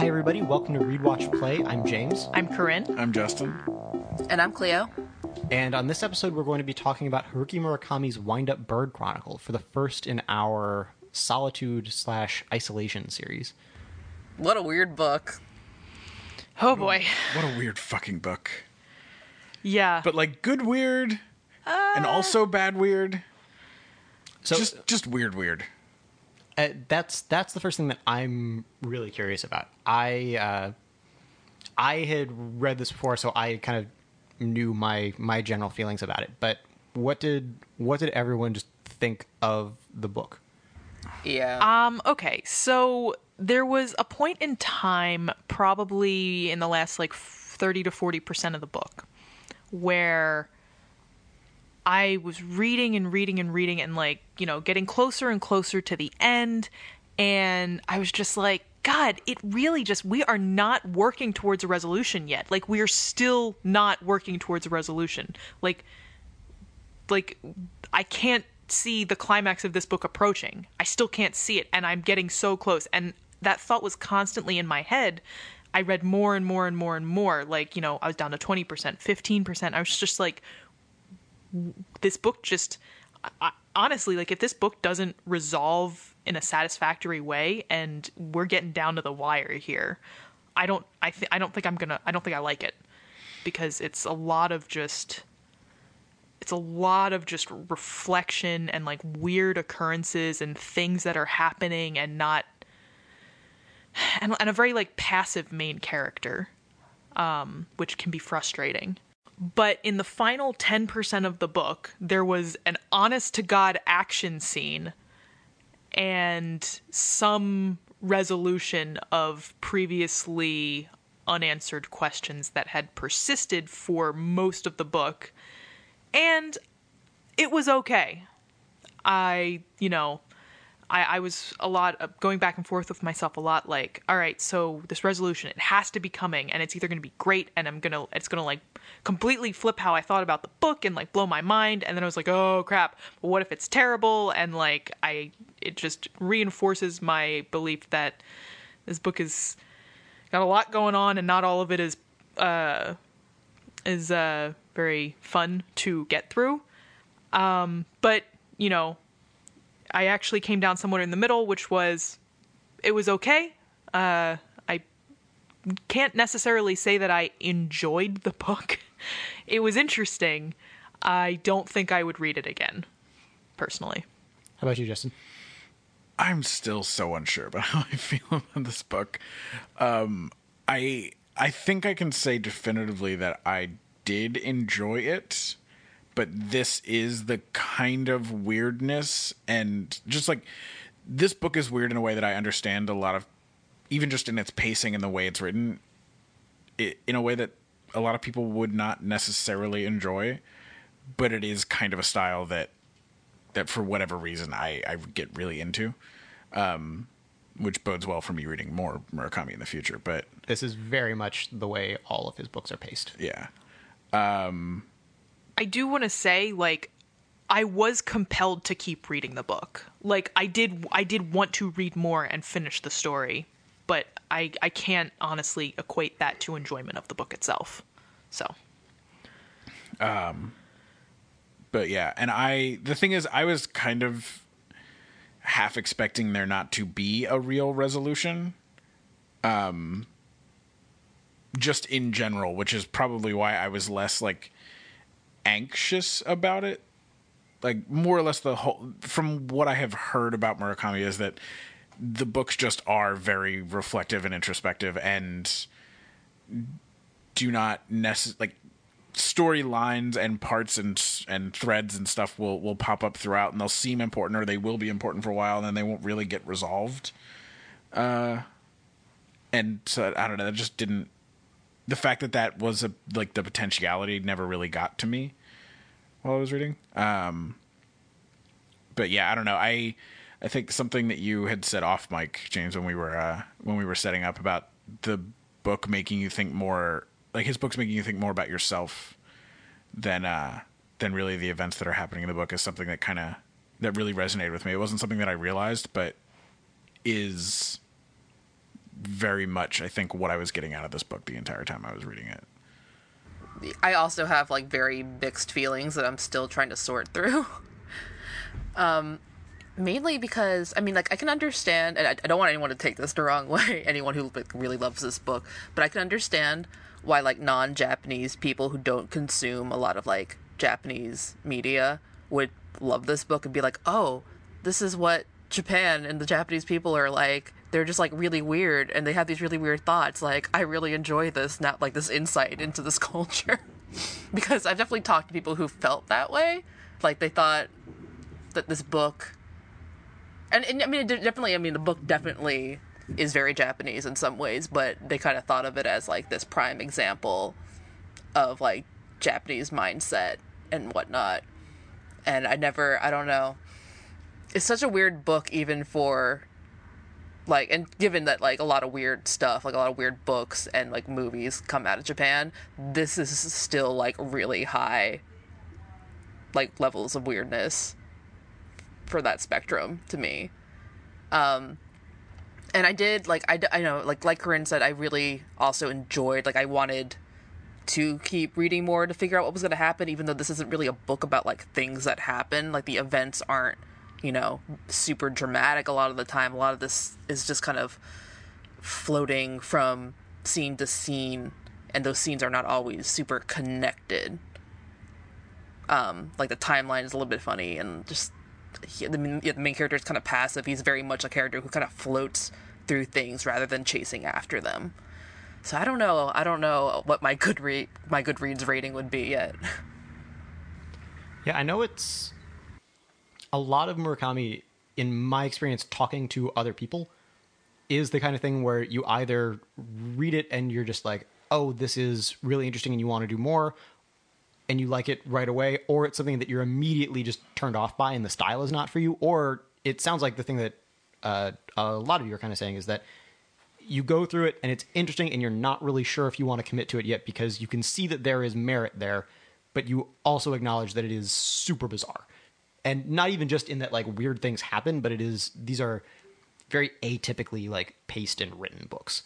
Hi, everybody. Welcome to Read, Watch, Play. I'm James. I'm Corinne. I'm Justin. And I'm Cleo. And on this episode, we're going to be talking about Haruki Murakami's Wind Up Bird Chronicle for the first in our Solitude slash Isolation series. What a weird book. Oh boy. What a weird fucking book. Yeah. But like good weird uh. and also bad weird. So just just weird weird. Uh, that's that's the first thing that I'm really curious about. I uh, I had read this before, so I kind of knew my my general feelings about it. But what did what did everyone just think of the book? Yeah. um okay. So there was a point in time probably in the last like 30 to 40% of the book where I was reading and reading and reading and like, you know, getting closer and closer to the end and I was just like God, it really just, we are not working towards a resolution yet. Like, we are still not working towards a resolution. Like, like I can't see the climax of this book approaching. I still can't see it and I'm getting so close and that thought was constantly in my head. I read more and more and more and more like, you know, I was down to 20%, 15%. I was just like this book just I, honestly like if this book doesn't resolve in a satisfactory way and we're getting down to the wire here, I don't I th- I don't think I'm going to I don't think I like it. Because it's a lot of just it's a lot of just reflection and like weird occurrences and things that are happening and not and, and a very like passive main character um which can be frustrating but in the final 10% of the book there was an honest to god action scene and some resolution of previously unanswered questions that had persisted for most of the book and it was okay. I, you know, I, I was a lot uh, going back and forth with myself a lot. Like, all right, so this resolution, it has to be coming, and it's either going to be great, and I'm gonna, it's gonna like completely flip how I thought about the book and like blow my mind, and then I was like, oh crap, what if it's terrible? And like, I, it just reinforces my belief that this book is got a lot going on, and not all of it is, uh, is uh very fun to get through. Um, but you know, I actually came down somewhere in the middle, which was it was okay. Uh, I can't necessarily say that I enjoyed the book. it was interesting. I don't think I would read it again, personally. How about you, Justin? I'm still so unsure about how I feel about this book. Um, I I think I can say definitively that I did enjoy it, but this is the kind of weirdness and just like this book is weird in a way that I understand a lot of, even just in its pacing and the way it's written, it, in a way that a lot of people would not necessarily enjoy, but it is kind of a style that that for whatever reason I, I get really into, um, which bodes well for me reading more Murakami in the future. But This is very much the way all of his books are paced. yeah, I do want to say, like, I was compelled to keep reading the book. Like, I did, I did want to read more and finish the story, but I, I can't honestly equate that to enjoyment of the book itself. So, um but yeah, and I the thing is, I was kind of half expecting there not to be a real resolution, um, just in general, which is probably why I was less like anxious about it. Like more or less the whole from what I have heard about Murakami is that the books just are very reflective and introspective and do not necessarily like storylines and parts and and threads and stuff will will pop up throughout and they'll seem important or they will be important for a while and then they won't really get resolved uh and so i don't know that just didn't the fact that that was a like the potentiality never really got to me while i was reading um but yeah i don't know i i think something that you had said off mic james when we were uh when we were setting up about the book making you think more like his books making you think more about yourself than uh than really the events that are happening in the book is something that kind of that really resonated with me. It wasn't something that I realized, but is very much, I think, what I was getting out of this book the entire time I was reading it. I also have like very mixed feelings that I'm still trying to sort through. um, mainly because I mean, like I can understand, and I, I don't want anyone to take this the wrong way. Anyone who like, really loves this book, but I can understand why like non-Japanese people who don't consume a lot of like Japanese media would love this book and be like, oh, this is what Japan and the Japanese people are like. They're just like really weird and they have these really weird thoughts. Like, I really enjoy this, not like this insight into this culture. because I've definitely talked to people who felt that way. Like, they thought that this book. And, and I mean, it definitely, I mean, the book definitely is very Japanese in some ways, but they kind of thought of it as like this prime example of like Japanese mindset and whatnot. And I never, I don't know. It's such a weird book, even for like, and given that like a lot of weird stuff, like a lot of weird books and like movies come out of Japan, this is still like really high, like levels of weirdness for that spectrum to me. Um, and I did like I, I know like like Corinne said, I really also enjoyed like I wanted to keep reading more to figure out what was going to happen even though this isn't really a book about like things that happen like the events aren't you know super dramatic a lot of the time a lot of this is just kind of floating from scene to scene and those scenes are not always super connected um like the timeline is a little bit funny and just he, the, main, character is kind of passive he's very much a character who kind of floats through things rather than chasing after them so I don't know. I don't know what my good read my Goodreads rating would be yet. Yeah, I know it's a lot of Murakami, in my experience, talking to other people, is the kind of thing where you either read it and you're just like, oh, this is really interesting and you want to do more, and you like it right away, or it's something that you're immediately just turned off by and the style is not for you, or it sounds like the thing that uh, a lot of you are kind of saying is that you go through it and it's interesting and you're not really sure if you want to commit to it yet because you can see that there is merit there but you also acknowledge that it is super bizarre and not even just in that like weird things happen but it is these are very atypically like paced and written books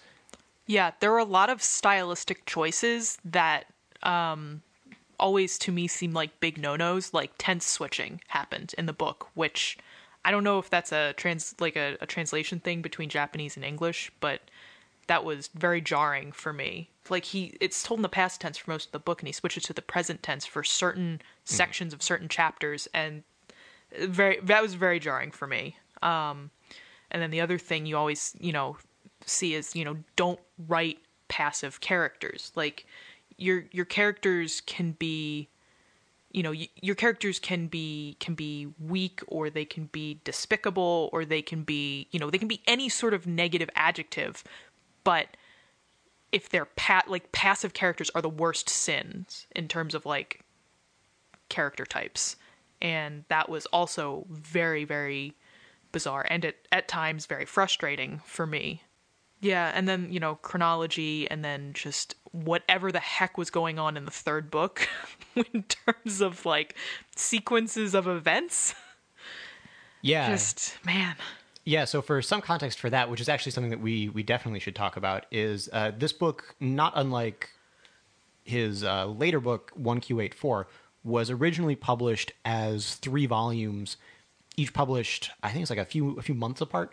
Yeah, there are a lot of stylistic choices that um, always to me seem like big no-nos. Like tense switching happened in the book, which I don't know if that's a trans like a, a translation thing between Japanese and English, but that was very jarring for me. Like he, it's told in the past tense for most of the book, and he switches to the present tense for certain sections of certain chapters, and very that was very jarring for me. Um, and then the other thing you always, you know, see is you know don't write passive characters. Like your your characters can be you know y- your characters can be can be weak or they can be despicable or they can be you know they can be any sort of negative adjective but if they're pat like passive characters are the worst sins in terms of like character types and that was also very very bizarre and at, at times very frustrating for me. Yeah and then you know chronology and then just whatever the heck was going on in the third book in terms of like sequences of events. Yeah. Just man. Yeah, so for some context for that, which is actually something that we we definitely should talk about, is uh, this book, not unlike his uh, later book, 1Q84, was originally published as three volumes, each published, I think it's like a few a few months apart.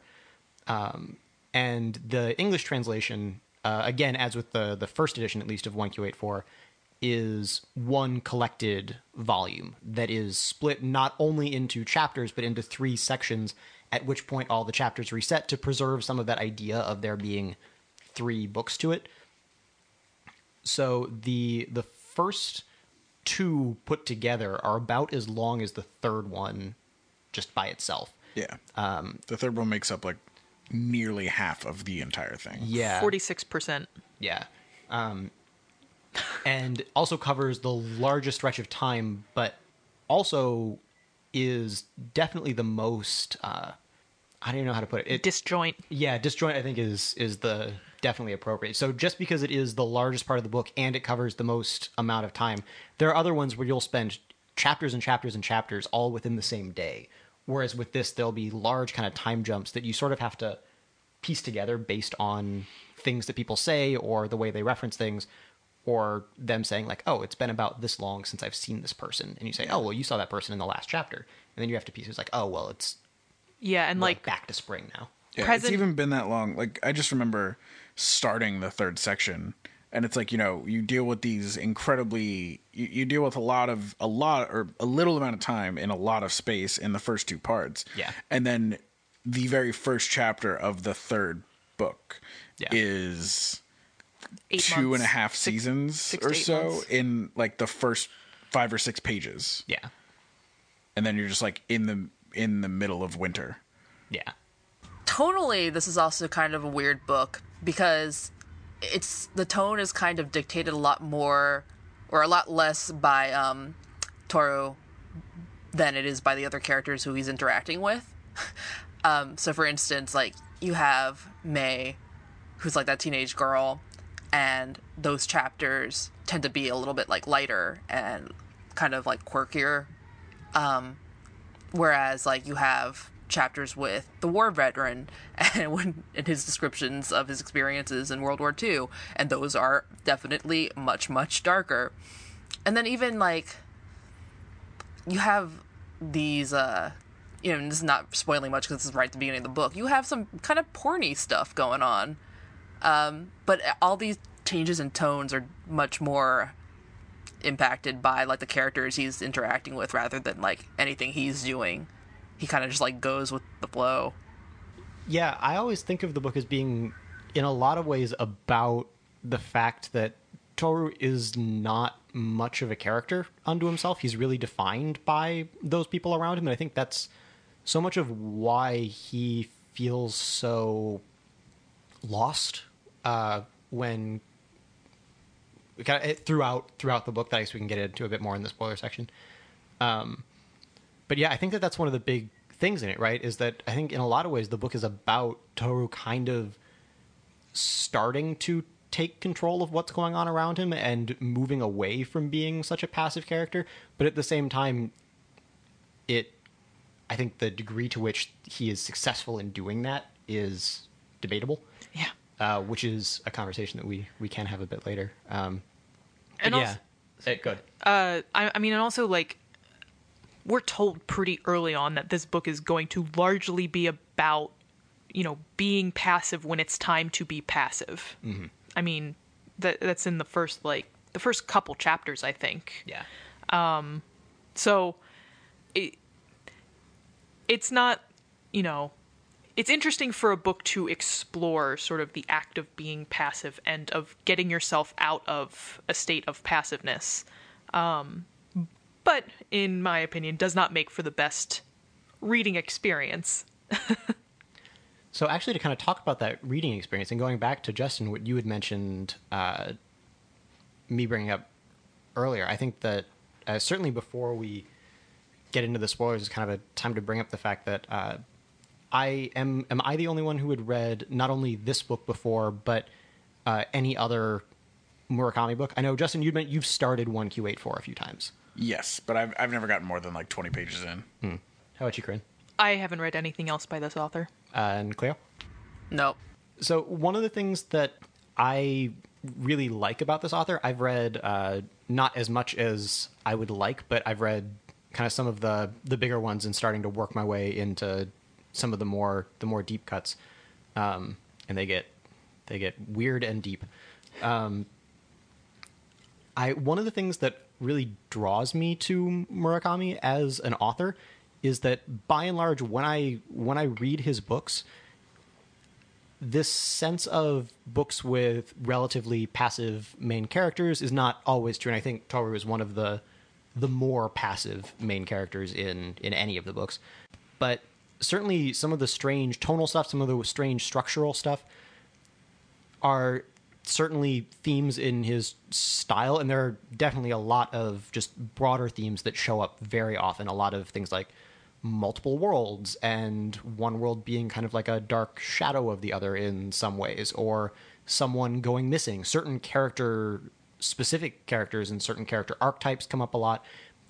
Um, and the English translation, uh, again, as with the the first edition at least of 1Q84, is one collected volume that is split not only into chapters but into three sections at which point all the chapters reset to preserve some of that idea of there being three books to it so the the first two put together are about as long as the third one just by itself Yeah. Um, the third one makes up like nearly half of the entire thing. yeah 46% Yeah. Um, and also covers the largest stretch of time, but also is definitely the most. Uh, I don't even know how to put it. it disjoint yeah, disjoint. I think is is the definitely appropriate. So just because it is the largest part of the book and it covers the most amount of time, there are other ones where you'll spend chapters and chapters and chapters all within the same day. Whereas with this, there'll be large kind of time jumps that you sort of have to piece together based on things that people say or the way they reference things or them saying like oh it's been about this long since i've seen this person and you say oh well you saw that person in the last chapter and then you have to piece it's like oh well it's Yeah, and like like back to spring now Yeah, Present- it's even been that long. Like I just remember starting the third section, and it's like you know you deal with these incredibly you, you deal with a lot of a lot or a little amount of time in a lot of space in the first two parts. Yeah. and then the very first chapter of the third book Yeah. is eight two and a half six- seasons six or so months. in like the first five or six pages, yeah and then you're just like in the in the middle of winter. yeah tonally this is also kind of a weird book because it's the tone is kind of dictated a lot more or a lot less by um Toru than it is by the other characters who he's interacting with. um so for instance like you have May who's like that teenage girl and those chapters tend to be a little bit like lighter and kind of like quirkier whereas like you have chapters with the war veteran and when in his descriptions of his experiences in World War II and those are definitely much much darker and then even like you have these uh you know this is not spoiling much because this is right at the beginning of the book you have some kind of porny stuff going on um but all these changes in tones are much more impacted by like the characters he's interacting with rather than like anything he's doing. He kind of just like goes with the flow. Yeah, I always think of the book as being, in a lot of ways, about the fact that Toru is not much of a character unto himself. He's really defined by those people around him, and I think that's so much of why he feels so lost uh, when kind of throughout throughout the book. That I guess we can get into a bit more in the spoiler section. Um, but yeah, I think that that's one of the big things in it, right? Is that I think in a lot of ways the book is about Toru kind of starting to take control of what's going on around him and moving away from being such a passive character, but at the same time it I think the degree to which he is successful in doing that is debatable. Yeah. Uh, which is a conversation that we we can have a bit later. Um, And yeah, also- Eh, good. Uh, I, I mean, and also like we're told pretty early on that this book is going to largely be about you know being passive when it's time to be passive. Mm-hmm. I mean, that that's in the first like the first couple chapters, I think. Yeah. um So it it's not, you know, it's interesting for a book to explore sort of the act of being passive and of getting yourself out of a state of passiveness. Um, but in my opinion does not make for the best reading experience. So actually, to kind of talk about that reading experience and going back to Justin, what you had mentioned, uh, me bringing up earlier, I think that uh, certainly before we get into the spoilers, is kind of a time to bring up the fact that uh, I am am I the only one who had read not only this book before, but uh, any other Murakami book? I know Justin, you've been, you've started one Q eight four a few times. Yes, but I've I've never gotten more than like twenty pages in. How about you, Corinne? I haven't read anything else by this author. Uh, and Cleo? Nope. So one of the things that I really like about this author, I've read uh, not as much as I would like, but I've read kind of some of the the bigger ones and starting to work my way into some of the more the more deep cuts, um, and they get they get weird and deep. Um, I one of the things that really draws me to Murakami as an author is that by and large when I when I read his books this sense of books with relatively passive main characters is not always true. And I think Toru is one of the the more passive main characters in in any of the books. But certainly some of the strange tonal stuff some of the strange structural stuff are certainly themes in his style, and there are definitely a lot of just broader themes that show up very often. A lot of things like multiple worlds, and one world being kind of like a dark shadow of the other in some ways, or someone going missing. Certain character specific characters and certain character archetypes come up a lot.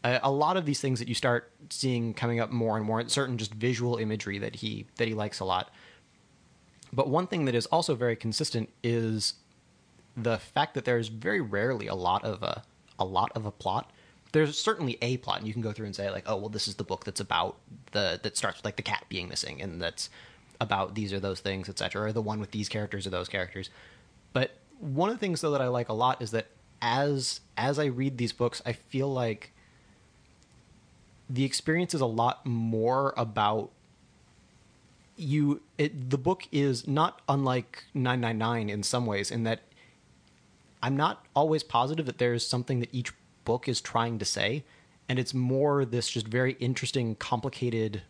A, lot of these things that you start seeing coming up more and more, certain just visual imagery that he that he likes a lot But one thing that is also very consistent is the fact that there's very rarely a lot of a a lot of a plot. There's certainly a plot, and you can go through and say like, oh well, this is the book that's about the that starts with like the cat being missing, and that's about these or those things, etc. Or the one with these characters or those characters. But one of the things though that I like a lot is that as as I read these books, I feel like the experience is a lot more about you it, the book is not unlike 999 in some ways in that i'm not always positive that there's something that each book is trying to say and it's more this just very interesting complicated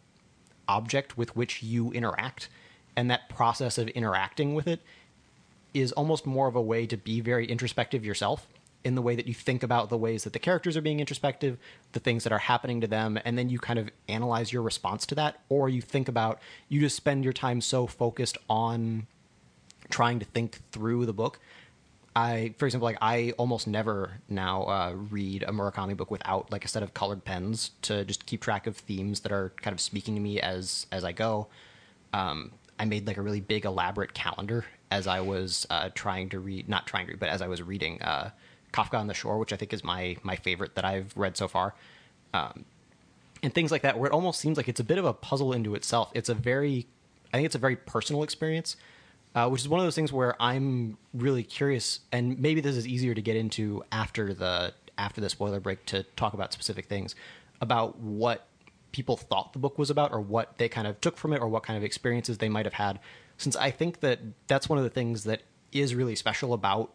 object with which you interact and that process of interacting with it is almost more of a way to be very introspective yourself in the way that you think about the ways that the characters are being introspective, the things that are happening to them, and then you kind of analyze your response to that, or you think about you just spend your time so focused on trying to think through the book. I, for example, like I almost never now uh, read a Murakami book without like a set of colored pens to just keep track of themes that are kind of speaking to me as as I go. Um, I made like a really big elaborate calendar as I was uh, trying to read, not trying to read, but as I was reading uh, Kafka on the Shore, which I think is my my favorite that I've read so far, um, and things like that, where it almost seems like it's a bit of a puzzle into itself. It's a very, I think it's a very personal experience, uh, which is one of those things where I'm really curious, and maybe this is easier to get into after the after the spoiler break to talk about specific things about what people thought the book was about or what they kind of took from it or what kind of experiences they might have had. Since i think that that's one of the things that is really special about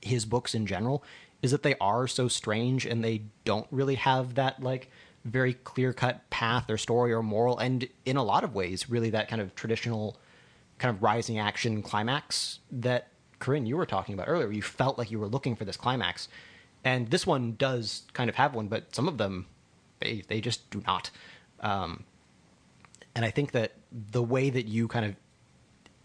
his books in general is that they are so strange and they don't really have that like very clear cut path or story or moral and in a lot of ways really that kind of traditional kind of rising action climax that Corinne you were talking about earlier you felt like you were looking for this climax and this one does kind of have one but some of them they they just do not um, and I think that the way that you kind of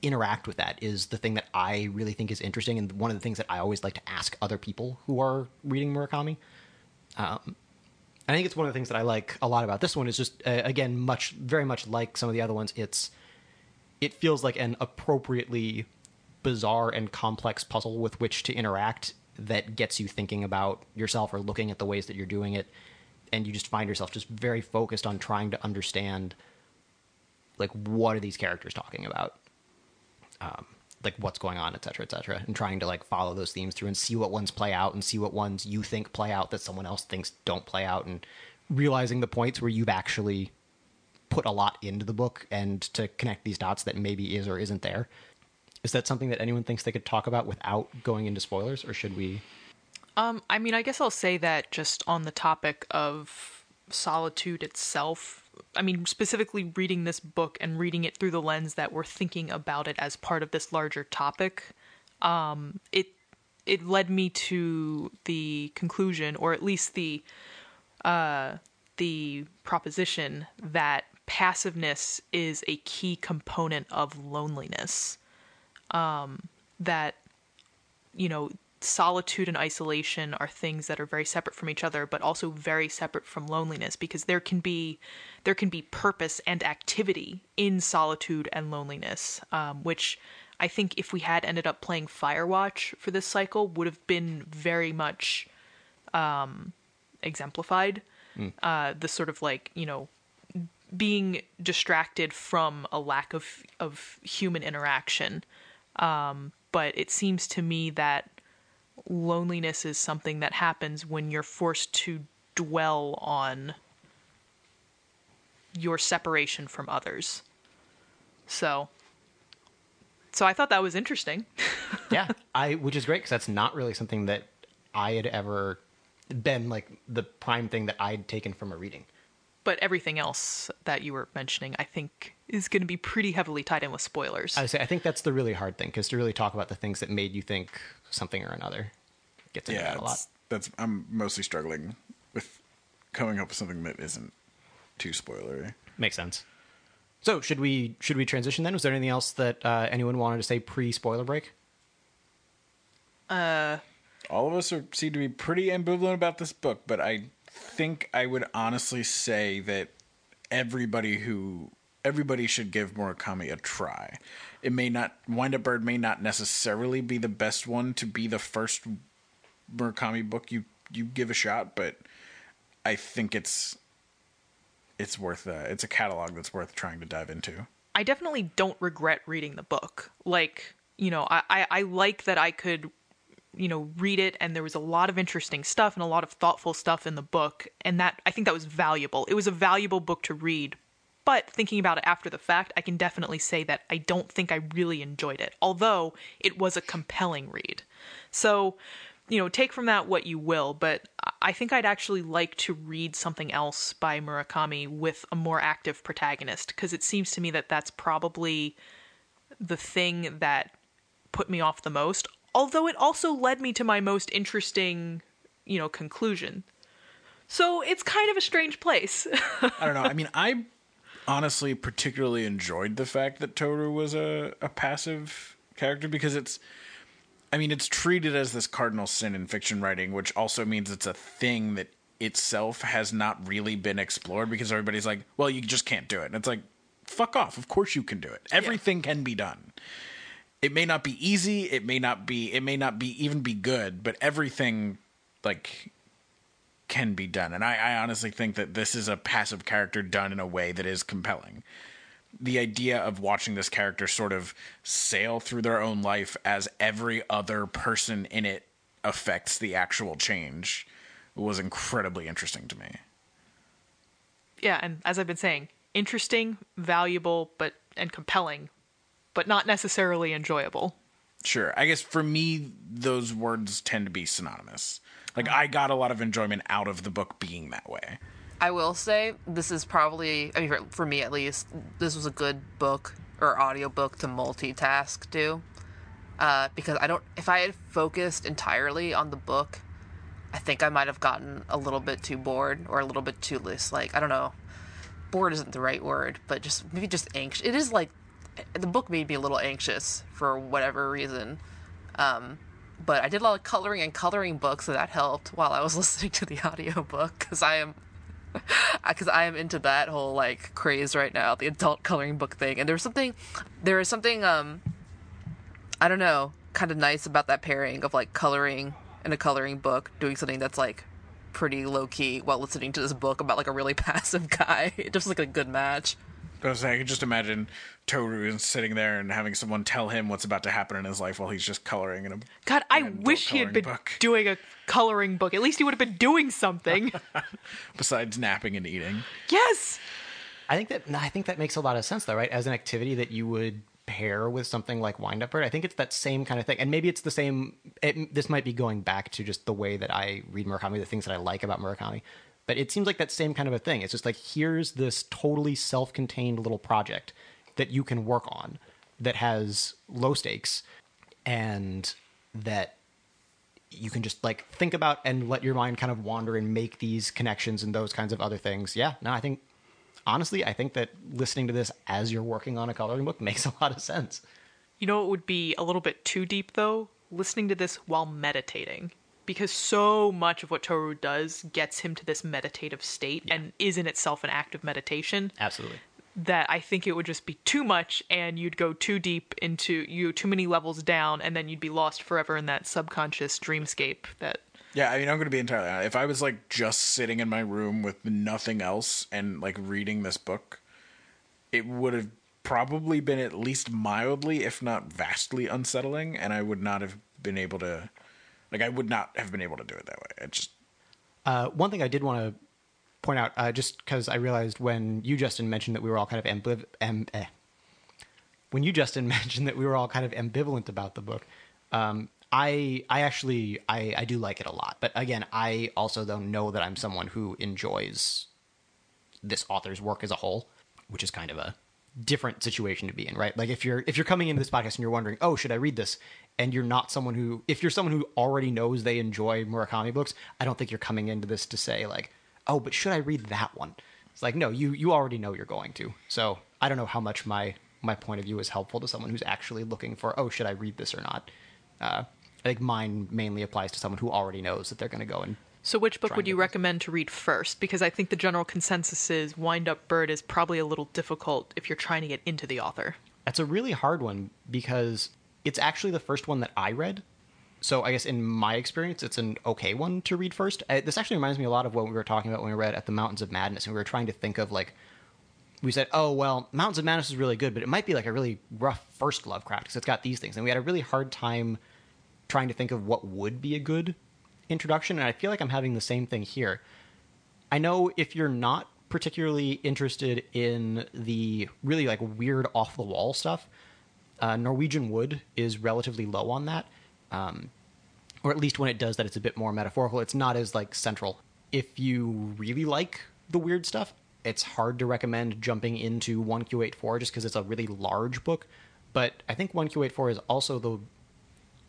interact with that is the thing that I really think is interesting, and one of the things that I always like to ask other people who are reading Murakami. Um, I think it's one of the things that I like a lot about this one is just uh, again much very much like some of the other ones. It's it feels like an appropriately bizarre and complex puzzle with which to interact that gets you thinking about yourself or looking at the ways that you're doing it. And you just find yourself just very focused on trying to understand like what are these characters talking about? Um, like what's going on, et cetera, et cetera, and trying to like follow those themes through and see what ones play out and see what ones you think play out that someone else thinks don't play out, and realizing the points where you've actually put a lot into the book and to connect these dots that maybe is or isn't there. Is that something that anyone thinks they could talk about without going into spoilers, or should we? Um, I mean, I guess I'll say that just on the topic of solitude itself, I mean, specifically reading this book and reading it through the lens that we're thinking about it as part of this larger topic, um, it it led me to the conclusion, or at least the uh, the proposition that passiveness is a key component of loneliness. Um, that you know solitude and isolation are things that are very separate from each other but also very separate from loneliness because there can be there can be purpose and activity in solitude and loneliness um, which i think if we had ended up playing firewatch for this cycle would have been very much um, exemplified mm. uh, the sort of like you know being distracted from a lack of of human interaction um, but it seems to me that loneliness is something that happens when you're forced to dwell on your separation from others. So so I thought that was interesting. yeah, I which is great because that's not really something that I had ever been like the prime thing that I'd taken from a reading. But everything else that you were mentioning, I think, is going to be pretty heavily tied in with spoilers. I say I think that's the really hard thing because to really talk about the things that made you think something or another gets into yeah, that a lot. That's I'm mostly struggling with coming up with something that isn't too spoilery. Makes sense. So should we should we transition then? Was there anything else that uh, anyone wanted to say pre spoiler break? Uh, all of us are seem to be pretty ambivalent about this book, but I think I would honestly say that everybody who everybody should give Murakami a try. It may not Wind Up Bird may not necessarily be the best one to be the first Murakami book you you give a shot, but I think it's it's worth uh, it's a catalog that's worth trying to dive into. I definitely don't regret reading the book. Like, you know, I, I, I like that I could, you know, read it and there was a lot of interesting stuff and a lot of thoughtful stuff in the book. And that, I think that was valuable. It was a valuable book to read. But thinking about it after the fact, I can definitely say that I don't think I really enjoyed it, although it was a compelling read. So, you know, take from that what you will, but I think I'd actually like to read something else by Murakami with a more active protagonist because it seems to me that that's probably the thing that put me off the most, although it also led me to my most interesting, you know, conclusion. So it's kind of a strange place. I don't know. I mean, I honestly particularly enjoyed the fact that Toru was a, a passive character because it's I mean, it's treated as this cardinal sin in fiction writing, which also means it's a thing that itself has not really been explored because everybody's like, well, you just can't do it. And it's like, fuck off. Of course you can do it. Everything can be done. It may not be easy, it may not be it may not be even be good, but everything like can be done. And I, I honestly think that this is a passive character done in a way that is compelling the idea of watching this character sort of sail through their own life as every other person in it affects the actual change was incredibly interesting to me. yeah, and as I've been saying, interesting, valuable, but and compelling, but not necessarily enjoyable. Sure. I guess for me, those words tend to be synonymous. Like, I got a lot of enjoyment out of the book being that way. I will say this is probably, I mean, for, for me at least, this was a good book or audiobook to multitask to. Uh, because I don't, if I had focused entirely on the book, I think I might have gotten a little bit too bored or a little bit too less, like, I don't know, bored isn't the right word, but just maybe just anxious. It is like, the book made me a little anxious for whatever reason. Um, but I did a lot of coloring and coloring books, so that helped while I was listening to the audiobook because I am because I am into that whole like craze right now, the adult coloring book thing. And there's something, there is something, um, I don't know, kind of nice about that pairing of like coloring in a coloring book, doing something that's like pretty low key while listening to this book about like a really passive guy. It just like a good match. I was saying, I can just imagine Toru sitting there and having someone tell him what's about to happen in his life while he's just coloring in a. God, I wish he had been book. doing a coloring book. At least he would have been doing something. Besides napping and eating. yes. I think that I think that makes a lot of sense though, right? As an activity that you would pair with something like Wind Up Bird, I think it's that same kind of thing. And maybe it's the same. It, this might be going back to just the way that I read Murakami, the things that I like about Murakami. But it seems like that same kind of a thing. It's just like here's this totally self-contained little project that you can work on that has low stakes and that you can just like think about and let your mind kind of wander and make these connections and those kinds of other things. Yeah, no, I think honestly, I think that listening to this as you're working on a coloring book makes a lot of sense. You know, it would be a little bit too deep though, listening to this while meditating. Because so much of what Toru does gets him to this meditative state and is in itself an act of meditation Absolutely. that I think it would just be too much and you'd go too deep into you too many levels down and then you'd be lost forever in that subconscious dreamscape that Yeah, I mean, I'm going to be entirely honest. If I was like just sitting in my room with nothing else and like reading this book, it would have probably been at least mildly, if not vastly unsettling, and I would not have been able to, like, I would not have been able to do it that way. It just, Uh, one thing I did want to point out, uh, just because I realized when you, Justin, mentioned that we were all kind of ambiv- am- eh. when you, Justin, mentioned that we were all kind of ambivalent about the book, um, I I actually I, I do like it a lot. But again, I also though know that I'm someone who enjoys this author's work as a whole, which is kind of a different situation to be in, right? Like if you're if you're coming into this podcast and you're wondering, oh, should I read this? And you're not someone who if you're someone who already knows they enjoy Murakami books, I don't think you're coming into this to say like, oh, but should I read that one? It's like, no, you you already know you're going to. So I don't know how much my my point of view is helpful to someone who's actually looking for, oh, should I read this or not? Uh, I think mine mainly applies to someone who already knows that they're going to go and So, which book would you recommend to read first? Because I think the general consensus is Wind Up Bird is probably a little difficult if you're trying to get into the author. That's a really hard one because it's actually the first one that I read. So I guess in my experience, it's an okay one to read first. Uh, this actually reminds me a lot of what we were talking about when we read at the Mountains of Madness, and we were trying to think of like we said, oh well, Mountains of Madness is really good, but it might be like a really rough first Lovecraft because it's got these things, and we had a really hard time trying to think of what would be a good introduction, and I feel like I'm having the same thing here. I know if you're not particularly interested in the really like weird off the wall stuff, uh, Norwegian Wood is relatively low on that, um, or at least when it does that, it's a bit more metaphorical. It's not as like central. If you really like the weird stuff, it's hard to recommend jumping into 1Q84 just because it's a really large book. But I think 1Q84 is also the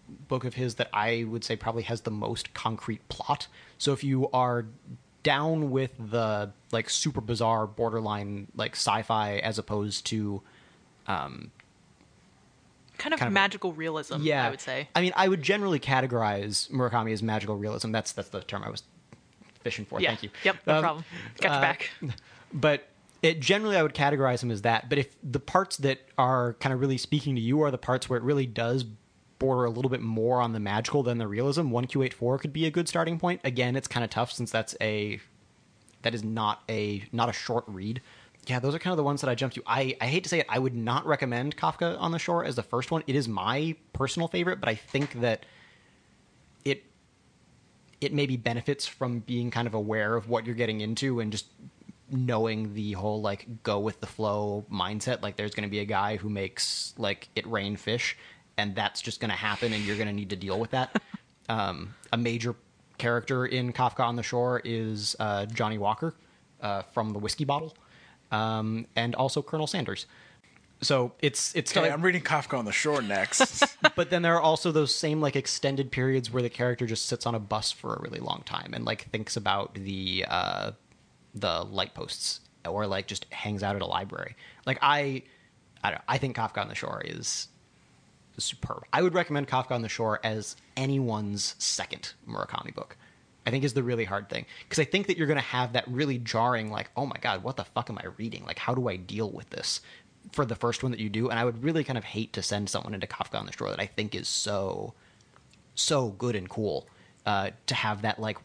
book of his that I would say probably has the most concrete plot. So if you are down with the like super bizarre borderline like sci-fi as opposed to Kind of Kind of- magical realism, yeah, I would say. I mean, I would generally categorize Murakami as magical realism. That's that's the term I was fishing for. yeah. Thank you. Yep, no Um, problem. Got your uh, back. but it generally I would categorize him as that. But if the parts that are kind of really speaking to you are the parts where it really does border a little bit more on the magical than the realism, one Q eight four could be a good starting point. Again, it's kind of tough since that's a that is not a not a short read. Yeah, those are kind of the ones that I jumped to. I, I hate to say it, I would not recommend Kafka on the Shore as the first one. It is my personal favorite, but I think that it it maybe benefits from being kind of aware of what you're getting into and just knowing the whole like go with the flow mindset like there's going to be a guy who makes like it rain fish and that's just going to happen and you're going to need to deal with that. Um, a major character in kafka on the shore is uh, johnnie walker uh, from the whiskey bottle um, and also colonel sanders. So it's it's Okay, kind I'm reading Kafka on the Shore next. but then there are also those same like extended periods where the character just sits on a bus for a really long time and like thinks about the uh the light posts or like just hangs out at a library. Like i i don't i think kafka on the shore is superb. I would recommend kafka on the shore as anyone's second murakami book i think is the really hard thing. Because i think that you're going to have that really jarring like oh my god what the fuck am i reading? Like how do i deal with this? For the first one that you do and i would really kind of hate to send someone into kafka on the shore that i think is so so good and cool uh, to have that like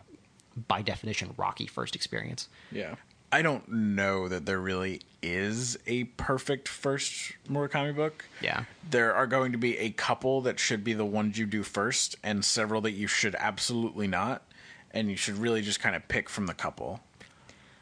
by definition rocky first experience. Yeah. I don't know that there really is a perfect first Murakami book. Yeah. There are going to be a couple that should be the ones you do first, and several that you should absolutely not. And you should really just kind of pick from the couple.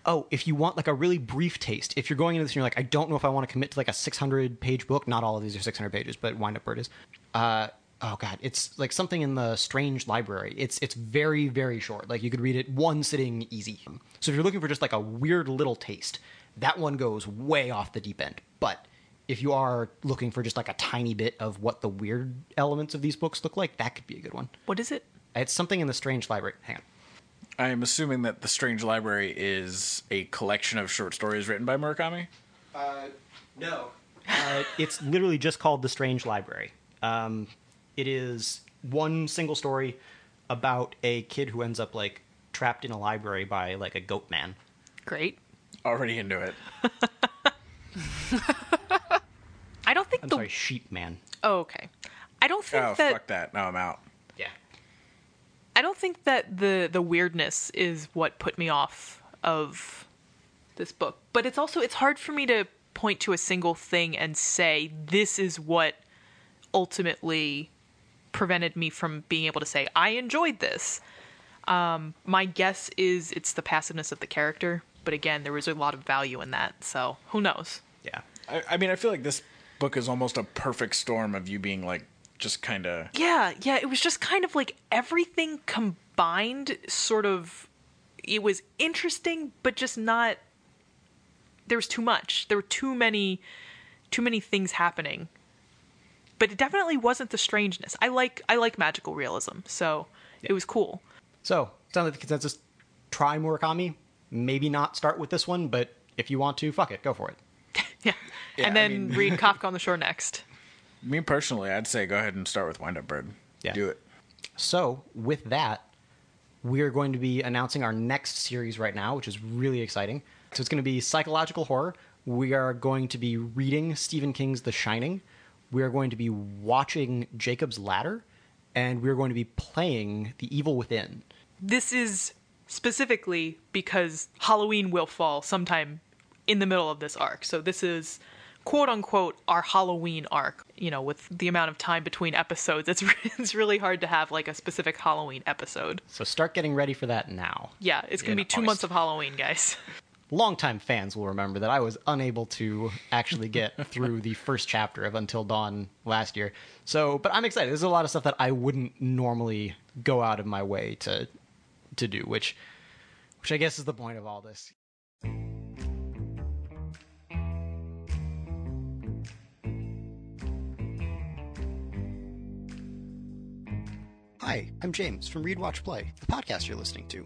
oh, if you want like a really brief taste, if you're going into this and you're like, I don't know if I want to commit to like a 600 page book, not all of these are 600 pages, but Wind Up Bird is. Uh, oh god, it's like something in the Strange Library. It's it's very very short. Like you could read it one sitting easy. So if you're looking for just like a weird little taste, that one goes way off the deep end. But if you are looking for just like a tiny bit of what the weird elements of these books look like, that could be a good one. What is it? It's something in the Strange Library. Hang on. I am assuming that The Strange Library is a collection of short stories written by Murakami. Uh, No. Uh, it's literally just called The Strange Library. Um, it is one single story about a kid who ends up like trapped in a library by like a goat man. Great. Already into it. I don't think I'm the. sorry, sheep man. Oh, okay. I don't think Oh, that. fuck that. No, I'm out. Yeah. I don't think that the the weirdness is what put me off of this book. But it's also it's hard for me to point to a single thing and say this is what ultimately prevented me from being able to say I enjoyed this. Um, my guess is it's the passiveness of the character, but again, there was a lot of value in that. So who knows? Yeah. I, I mean, I feel like this book is almost a perfect storm of you being like, just kind of. Yeah, yeah, it was just kind of like everything combined sort of it was interesting but just not there was too much. There were too many too many things happening. But it definitely wasn't the strangeness. I like I like magical realism, so it was cool. So, sounds like the consensus try Murakami. Maybe not start with this one, but if you want to, fuck it, go for it. Yeah. Yeah, and I then mean- read Kafka on the Shore next. Me personally, I'd say go ahead and start with Wind Up Bird. Yeah. Do it. So, with that, we are going to be announcing our next series right now, which is really exciting. So it's going to be psychological horror. We are going to be reading Stephen King's The Shining. We are going to be watching Jacob's Ladder, and we are going to be playing The Evil Within. This is specifically because Halloween will fall sometime in the middle of this arc. So this is quote unquote our Halloween arc. You know, with the amount of time between episodes, it's it's really hard to have like a specific Halloween episode. So start getting ready for that now. Yeah, it's gonna be 2 August. months of Halloween, guys. longtime fans will remember that I was unable to actually get through the first chapter of Until Dawn last year. So, but I'm excited. There's a lot of stuff that I wouldn't normally go out of my way to to do, which which I guess is the point of all this. Hi, I'm James from Read Watch Play, the podcast you're listening to.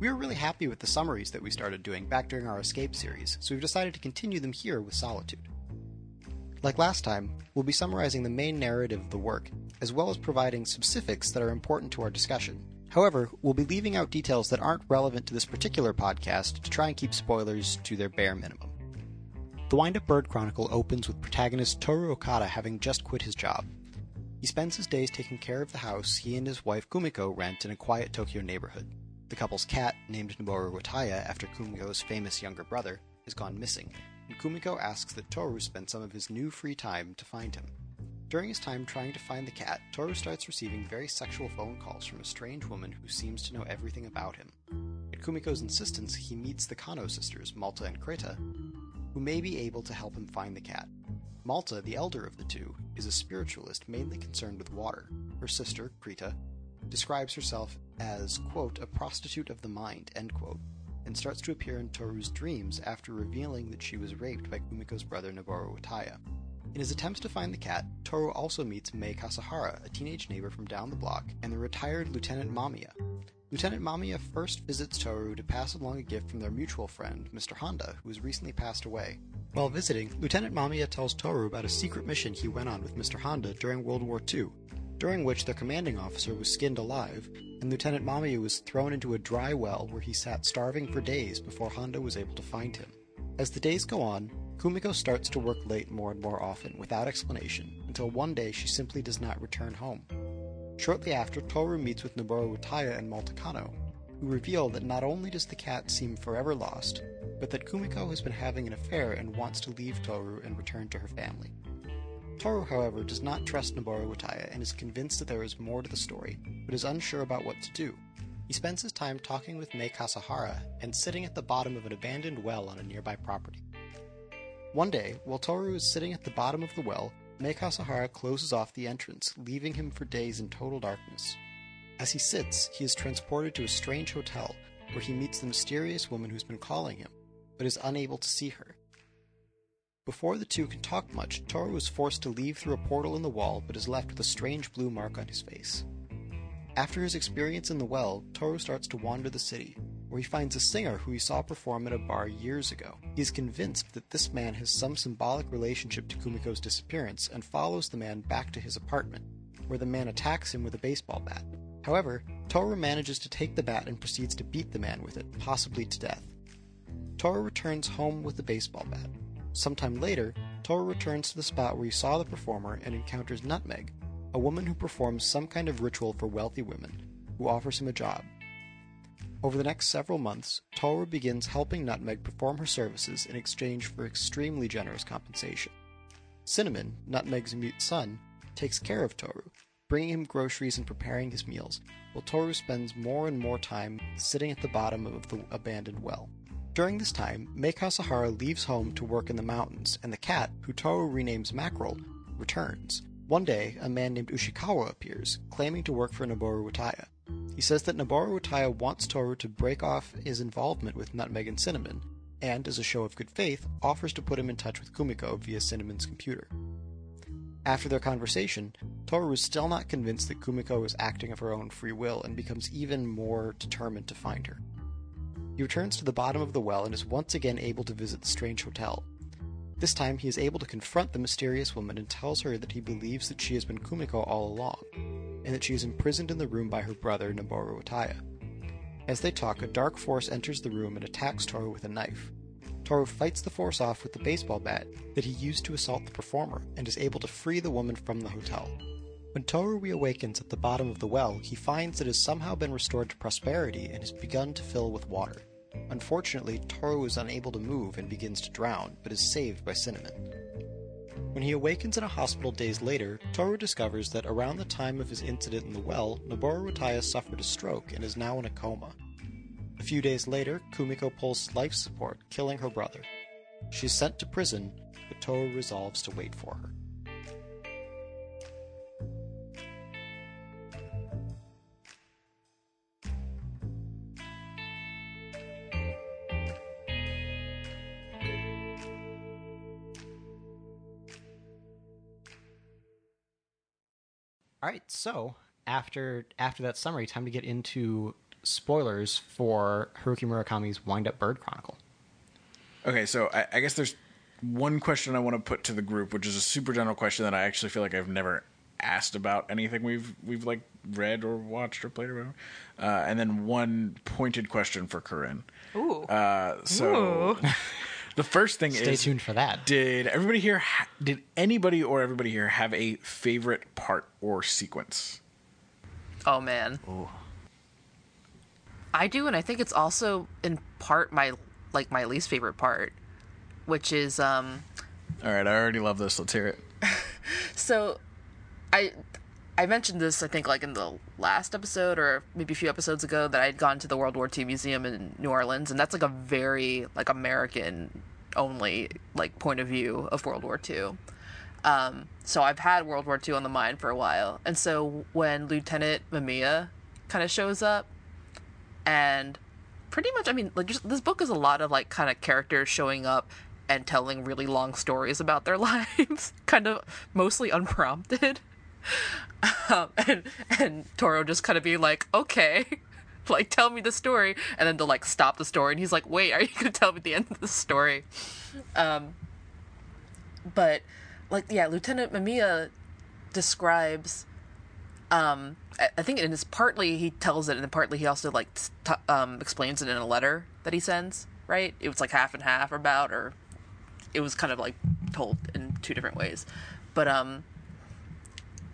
We were really happy with the summaries that we started doing back during our Escape series, so we've decided to continue them here with Solitude. Like last time, we'll be summarizing the main narrative of the work, as well as providing specifics that are important to our discussion. However, we'll be leaving out details that aren't relevant to this particular podcast to try and keep spoilers to their bare minimum. The Wind Up Bird Chronicle opens with protagonist Toru Okada having just quit his job. He spends his days taking care of the house he and his wife Kumiko rent in a quiet Tokyo neighborhood. The couple's cat, named Noboru Wataya after Kumiko's famous younger brother, has gone missing, and Kumiko asks that Toru spend some of his new free time to find him. During his time trying to find the cat, Toru starts receiving very sexual phone calls from a strange woman who seems to know everything about him. At Kumiko's insistence, he meets the Kano sisters, Malta and Creta, who may be able to help him find the cat. Malta, the elder of the two, is a spiritualist mainly concerned with water. Her sister, Creta, describes herself as, quote, a prostitute of the mind, end quote, and starts to appear in Toru's dreams after revealing that she was raped by Kumiko's brother Noboru Wataya. In his attempts to find the cat, Toru also meets May Kasahara, a teenage neighbor from down the block, and the retired Lieutenant Mamiya. Lieutenant Mamiya first visits Toru to pass along a gift from their mutual friend, Mr. Honda, who has recently passed away. While visiting, Lieutenant Mamiya tells Toru about a secret mission he went on with Mr. Honda during World War II, during which their commanding officer was skinned alive, and Lieutenant Mamiya was thrown into a dry well where he sat starving for days before Honda was able to find him. As the days go on, Kumiko starts to work late more and more often without explanation, until one day she simply does not return home. Shortly after, Toru meets with Noboru Wataya and Malta Kano, who reveal that not only does the cat seem forever lost, but that Kumiko has been having an affair and wants to leave Toru and return to her family. Toru, however, does not trust Noboru Wataya and is convinced that there is more to the story, but is unsure about what to do. He spends his time talking with May Kasahara and sitting at the bottom of an abandoned well on a nearby property. One day, while Toru is sitting at the bottom of the well, May Kasahara closes off the entrance, leaving him for days in total darkness. As he sits, he is transported to a strange hotel where he meets the mysterious woman who's been calling him, but is unable to see her. Before the two can talk much, Toru is forced to leave through a portal in the wall but is left with a strange blue mark on his face. After his experience in the well, Toru starts to wander the city, where he finds a singer who he saw perform at a bar years ago. He is convinced that this man has some symbolic relationship to Kumiko's disappearance and follows the man back to his apartment, where the man attacks him with a baseball bat. However, Toru manages to take the bat and proceeds to beat the man with it, possibly to death. Toru returns home with the baseball bat. Sometime later, Toru returns to the spot where he saw the performer and encounters Nutmeg, a woman who performs some kind of ritual for wealthy women, who offers him a job. Over the next several months, Toru begins helping Nutmeg perform her services in exchange for extremely generous compensation. Cinnamon, Nutmeg's mute son, takes care of Toru, bringing him groceries and preparing his meals, while Toru spends more and more time sitting at the bottom of the abandoned well. During this time, May Kasahara leaves home to work in the mountains, and the cat, who Toru renames Mackerel, returns. One day, a man named Ushikawa appears, claiming to work for Noboru Wataya. He says that Noboru Wataya wants Toru to break off his involvement with Nutmeg and Cinnamon, and, as a show of good faith, offers to put him in touch with Kumiko via Cinnamon's computer. After their conversation, Toru is still not convinced that Kumiko is acting of her own free will and becomes even more determined to find her. He returns to the bottom of the well and is once again able to visit the strange hotel. This time, he is able to confront the mysterious woman and tells her that he believes that she has been Kumiko all along, and that she is imprisoned in the room by her brother Noboru Wataya. As they talk, a dark force enters the room and attacks Toru with a knife. Toru fights the force off with the baseball bat that he used to assault the performer and is able to free the woman from the hotel. When Toru reawakens at the bottom of the well, he finds it has somehow been restored to prosperity and has begun to fill with water. Unfortunately, Toru is unable to move and begins to drown, but is saved by Cinnamon. When he awakens in a hospital days later, Toru discovers that around the time of his incident in the well, Noboru Wataya suffered a stroke and is now in a coma. A few days later, Kumiko pulls life support, killing her brother. She is sent to prison, but Toru resolves to wait for her. All right, so after after that summary, time to get into spoilers for Haruki Murakami's Wind Up Bird Chronicle. Okay, so I, I guess there's one question I want to put to the group, which is a super general question that I actually feel like I've never asked about anything we've we've like read or watched or played or whatever, uh, and then one pointed question for Corinne. Ooh. Uh, so Ooh. the first thing is Stay is, tuned for that. did everybody here? Ha- did anybody or everybody here have a favorite part or sequence? Oh man. I do, and I think it's also in part my like my least favorite part, which is um. All right, I already love this. Let's hear it. So, I I mentioned this I think like in the last episode or maybe a few episodes ago that I'd gone to the World War II museum in New Orleans, and that's like a very like American only like point of view of World War II. Um, so I've had World War II on the mind for a while, and so when Lieutenant Mamiya kind of shows up, and pretty much, I mean, like just, this book is a lot of like kind of characters showing up and telling really long stories about their lives, kind of mostly unprompted. Um, and and Toru just kind of being like, okay, like tell me the story, and then to like stop the story, and he's like, wait, are you gonna tell me the end of the story? Um, but like yeah, Lieutenant Mamiya describes. Um, I, think it is partly he tells it, and then partly he also like t- um explains it in a letter that he sends. Right, it was like half and half or about, or it was kind of like told in two different ways, but um,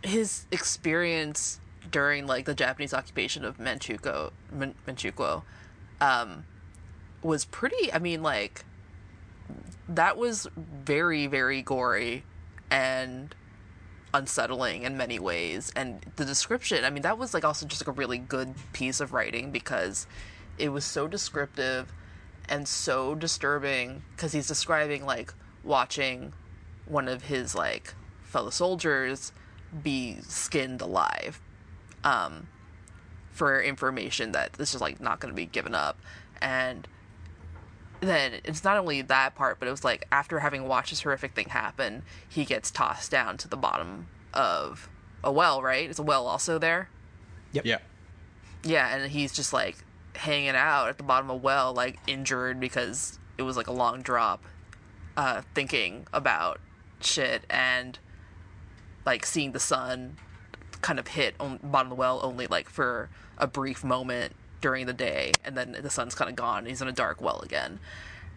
his experience during like the Japanese occupation of Manchukuo, Man- Manchukuo, um, was pretty. I mean, like that was very very gory and unsettling in many ways and the description i mean that was like also just like a really good piece of writing because it was so descriptive and so disturbing because he's describing like watching one of his like fellow soldiers be skinned alive um for information that this is like not going to be given up and then it's not only that part, but it was like after having watched this horrific thing happen, he gets tossed down to the bottom of a well, right? Is a well also there? Yep. Yeah. Yeah, and he's just like hanging out at the bottom of a well, like injured because it was like a long drop, uh, thinking about shit and like seeing the sun kind of hit on bottom of the well only like for a brief moment during the day and then the sun's kind of gone and he's in a dark well again.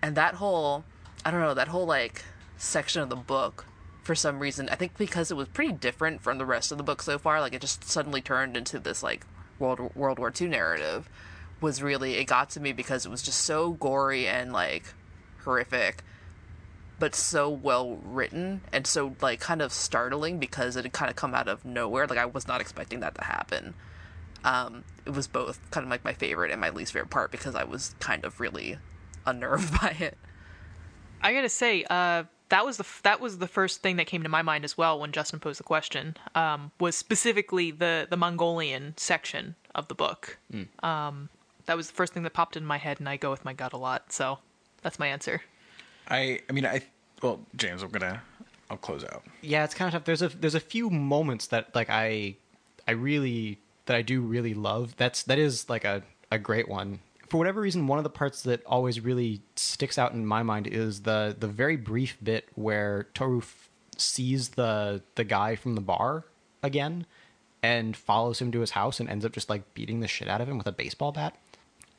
And that whole i don't know that whole like section of the book for some reason i think because it was pretty different from the rest of the book so far like it just suddenly turned into this like world world war ii narrative was really it got to me because it was just so gory and like horrific but so well written and so like kind of startling because it had kind of come out of nowhere like i was not expecting that to happen um, it was both kind of like my favorite and my least favorite part because I was kind of really unnerved by it. I gotta say, uh, that was the f- that was the first thing that came to my mind as well when Justin posed the question. Um, was specifically the the Mongolian section of the book. Um, that was the first thing that popped in my head, and I go with my gut a lot. So that's my answer. I I mean I well James I'm gonna I'll close out. yeah, it's kind of tough. There's a there's a few moments that like I I really that I do really love. That's that is like a a great one. For whatever reason, one of the parts that always really sticks out in my mind is the the very brief bit where Toru f- sees the the guy from the bar again and follows him to his house and ends up just like beating the shit out of him with a baseball bat.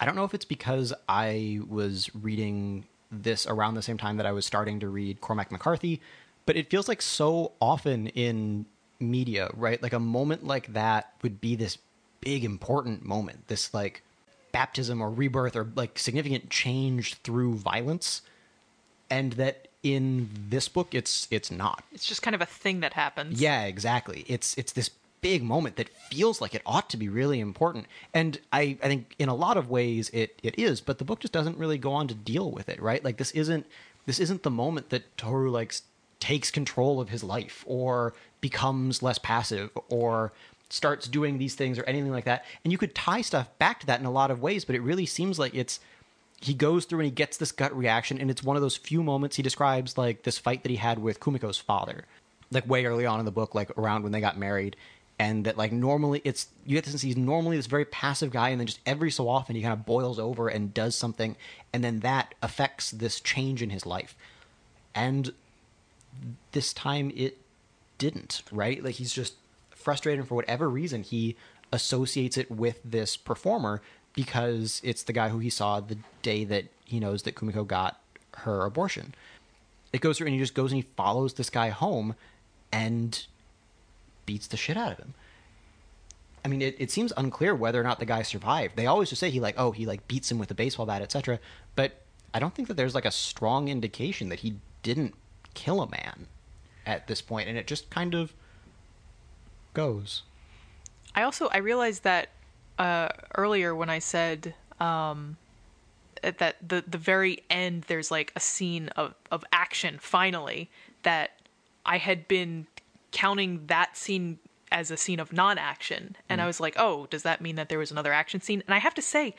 I don't know if it's because I was reading this around the same time that I was starting to read Cormac McCarthy, but it feels like so often in media, right? Like a moment like that would be this big important moment, this like baptism or rebirth or like significant change through violence. And that in this book it's it's not. It's just kind of a thing that happens. Yeah, exactly. It's it's this big moment that feels like it ought to be really important. And I, I think in a lot of ways it, it is, but the book just doesn't really go on to deal with it, right? Like this isn't this isn't the moment that Toru like takes control of his life or becomes less passive or starts doing these things or anything like that. And you could tie stuff back to that in a lot of ways, but it really seems like it's he goes through and he gets this gut reaction and it's one of those few moments he describes like this fight that he had with Kumiko's father like way early on in the book like around when they got married and that like normally it's you get to see he's normally this very passive guy and then just every so often he kind of boils over and does something and then that affects this change in his life. And this time it didn't right? Like he's just frustrated and for whatever reason he associates it with this performer because it's the guy who he saw the day that he knows that kumiko got her abortion. It goes through and he just goes and he follows this guy home and beats the shit out of him. I mean, it, it seems unclear whether or not the guy survived. They always just say he like, oh, he like beats him with a baseball bat, etc. But I don't think that there's like a strong indication that he didn't kill a man at this point, and it just kind of goes. I also I realized that uh, earlier when I said um, at that the the very end there's like a scene of of action finally that I had been counting that scene as a scene of non-action and mm. I was like, "Oh, does that mean that there was another action scene?" And I have to say,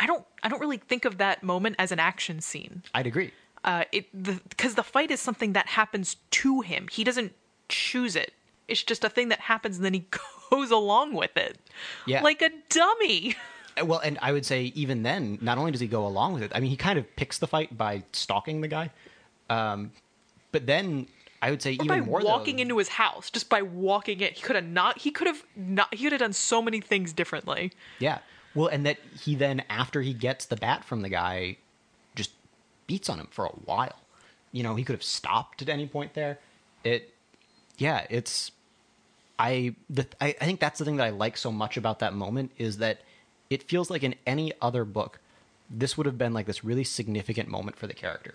I don't I don't really think of that moment as an action scene. I'd agree. Uh, it because the, the fight is something that happens to him. He doesn't choose it. It's just a thing that happens and then he goes along with it. Yeah. Like a dummy. Well, and I would say even then, not only does he go along with it, I mean, he kind of picks the fight by stalking the guy. Um, but then I would say or even by more walking though, into his house, just by walking in, he could have not. He could have not. He could have done so many things differently. Yeah. Well, and that he then after he gets the bat from the guy, just beats on him for a while. You know, he could have stopped at any point there. It, yeah, it's. I the I, I think that's the thing that I like so much about that moment is that it feels like in any other book, this would have been like this really significant moment for the character.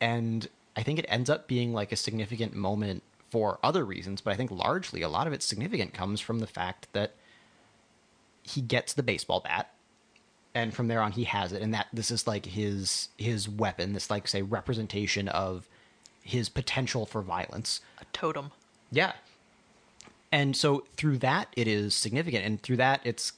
And I think it ends up being like a significant moment for other reasons, but I think largely a lot of its significant comes from the fact that he gets the baseball bat and from there on he has it and that this is like his his weapon this like say representation of his potential for violence. A totem. Yeah. And so through that it is significant and through that it's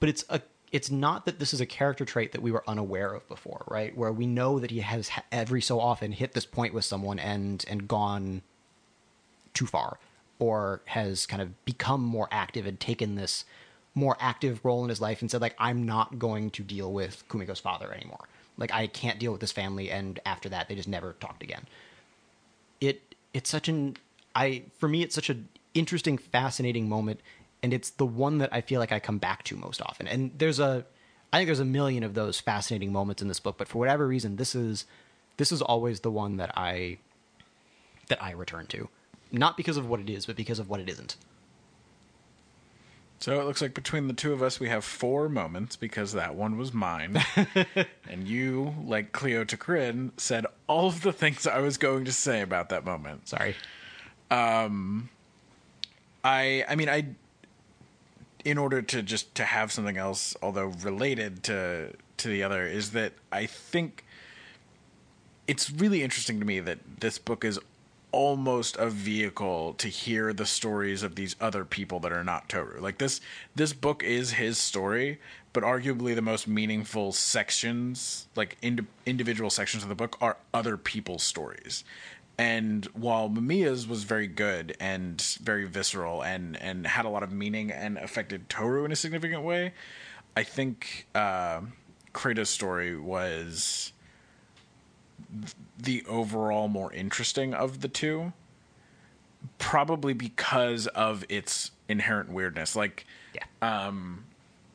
but it's a it's not that this is a character trait that we were unaware of before, right? Where we know that he has every so often hit this point with someone and and gone too far, or has kind of become more active and taken this more active role in his life and said like I'm not going to deal with Kumiko's father anymore. Like I can't deal with this family, and after that they just never talked again. It it's such an I for me it's such an interesting, fascinating moment and it's the one that I feel like I come back to most often. And there's a I think there's a million of those fascinating moments in this book, but for whatever reason this is this is always the one that I that I return to. Not because of what it is, but because of what it isn't. So it looks like between the two of us, we have four moments because that one was mine. and you, like Cleo to Corinne, said all of the things I was going to say about that moment. Sorry. Um, I, I mean, I in order to just to have something else, although related to to the other, is that I think it's really interesting to me that this book is almost a vehicle to hear the stories of these other people that are not Toru. Like this this book is his story, but arguably the most meaningful sections, like ind- individual sections of the book are other people's stories. And while Mamiya's was very good and very visceral and, and had a lot of meaning and affected Toru in a significant way, I think uh, Creta's story was the overall more interesting of the two. Probably because of its inherent weirdness. Like, yeah. um,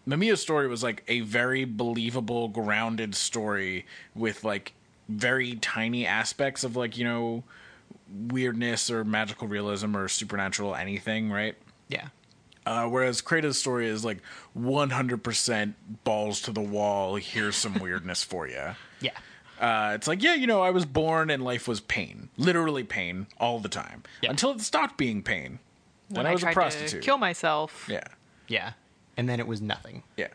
Mamiya's story was like a very believable, grounded story with like very tiny aspects of like you know weirdness or magical realism or supernatural anything, right? Yeah. Uh, whereas Creta's story is like 100% balls to the wall. Here's some weirdness for you. Yeah. Uh, it's like, yeah, you know, I was born and life was pain, literally pain all the time Yeah. until it stopped being pain. Then I was tried a prostitute. to kill myself. yeah, Yeah. And then it was nothing. yeah.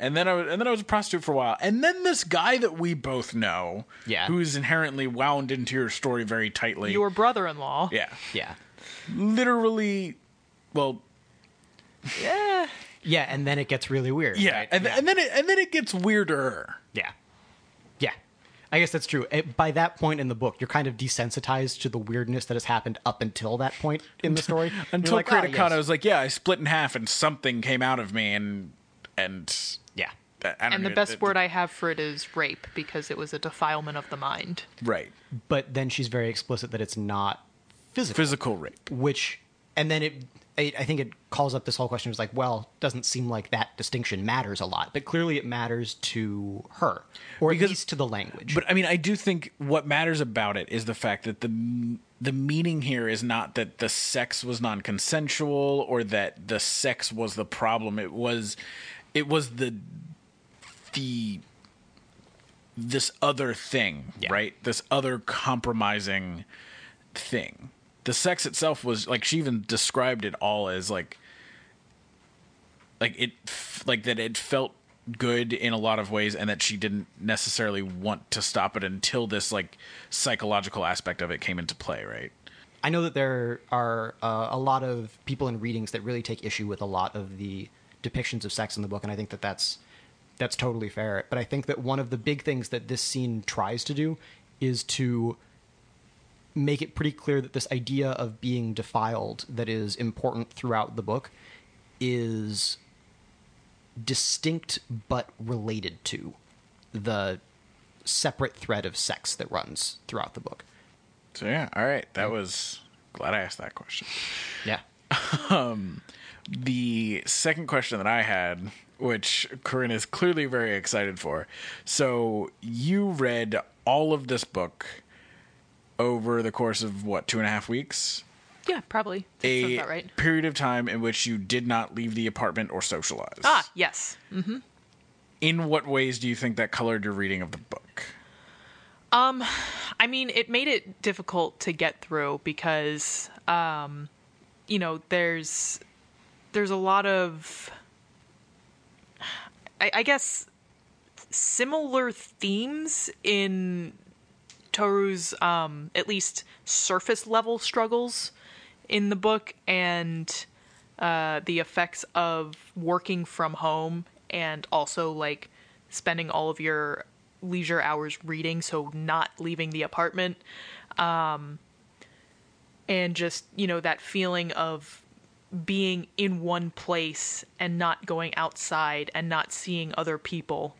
And then I was, and then I was a prostitute for a while. And then this guy that we both know, Yeah. who's inherently wound into your story very tightly, Your brother-in-law. yeah, Yeah. literally, well, Yeah. Yeah, and then it gets really weird. yeah, right? and, and then it, and then it gets weirder. Yeah. Yeah. I guess that's true. It, by that point in the book, you're kind of desensitized to the weirdness that has happened up until that point in the story. Until You're like, like, "Ah, yes." was like, yeah, I split in half and something came out of me, and and Yeah. I don't And the best it- word I have for it is rape because it was a defilement of the mind. right But then she's very explicit that it's not physical. physical rape. which and then it I I think it calls up this whole question. It's like, well, doesn't seem like that distinction matters a lot, but clearly it matters to her, or Because- at least to the language. But I mean, I do think what matters about it is the fact that the the meaning here is not that the sex was non-consensual or that the sex was the problem. It was it was the the this other thing, Yeah. right? This other compromising thing. The sex itself was like she even described it all as like like it like that it felt good in a lot of ways and that she didn't necessarily want to stop it until this like psychological aspect of it came into play right I know that there are uh, a lot of people in readings that really take issue with a lot of the depictions of sex in the book, and I think that that's that's totally fair. But I think that one of the big things that this scene tries to do is to make it pretty clear that this idea of being defiled that is important throughout the book is distinct but related to the separate thread of sex that runs throughout the book. so yeah all right that was glad i asked that question Yeah. Um, the second question that i had which corinne is clearly very excited for so you read all of this book over the course of what two and a half weeks Yeah, probably. A about right. period of time in which you did not leave the apartment or socialize Ah, yes. in what ways do you think that colored your reading of the book Um, I mean, it made it difficult to get through because, um, you know, there's there's a lot of, I, I guess, similar themes in Toru's um, at least surface level struggles in the book and uh, the effects of working from home and also like spending all of your leisure hours reading, so not leaving the apartment. Um, and just, you know, that feeling of being in one place and not going outside and not seeing other people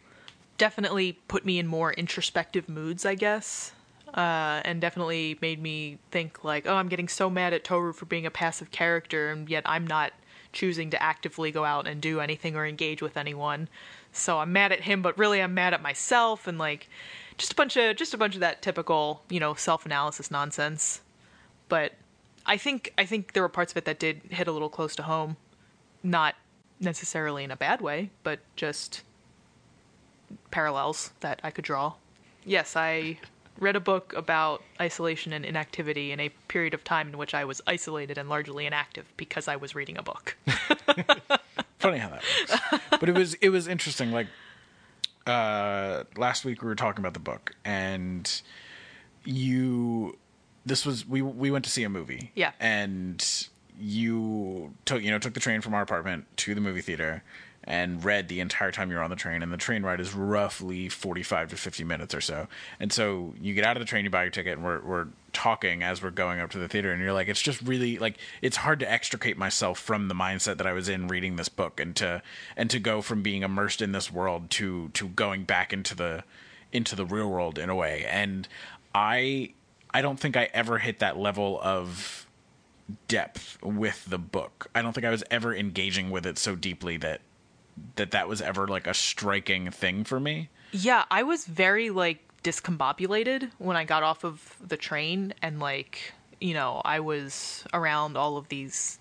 definitely put me in more introspective moods, I guess. Uh, and definitely made me think like, oh, I'm getting so mad at Toru for being a passive character, and yet I'm not choosing to actively go out and do anything or engage with anyone. So I'm mad at him, but really I'm mad at myself, and like, just a bunch of just a bunch of that typical, you know, self-analysis nonsense. But I think I think there were parts of it that did hit a little close to home, not necessarily in a bad way, but just parallels that I could draw. Yes, I read a book about isolation and inactivity in a period of time in which I was isolated and largely inactive because I was reading a book. funny how that works but it was it was interesting like uh last week we were talking about the book and you this was we we went to see a movie. Yeah. and you took you know took the train from our apartment to the movie theater and read the entire time you were on the train. And the train ride is roughly 45 to 50 minutes or so. And so you get out of the train you buy your ticket and we're, we're talking as we're going up to the theater. And you're like it's just really like it's hard to extricate myself from the mindset that i was in reading this book and to and to go from being immersed in this world to to going back into the into the real world in a way. And i i don't think i ever hit that level of depth with the book. I don't think I was ever engaging with it so deeply that that that was ever like a striking thing for me. Yeah, I was very like discombobulated when I got off of the train and like, you know, I was around all of these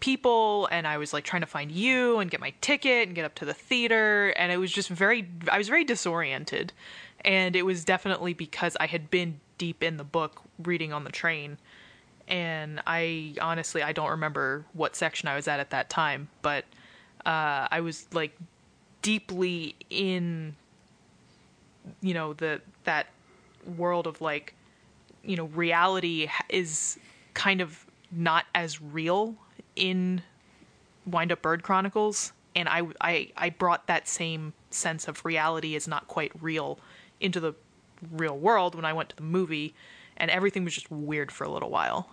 people and I was like trying to find you and get my ticket and get up to the theater and it was just very I was very disoriented. And it was definitely because I had been deep in the book reading on the train. And I honestly I don't remember what section I was at at that time, but uh, I was like deeply in you know the that world of like you know reality is kind of not as real in Wind Up Bird Chronicles, and I I I brought that same sense of reality is not quite real into the real world when I went to the movie, and everything was just weird for a little while,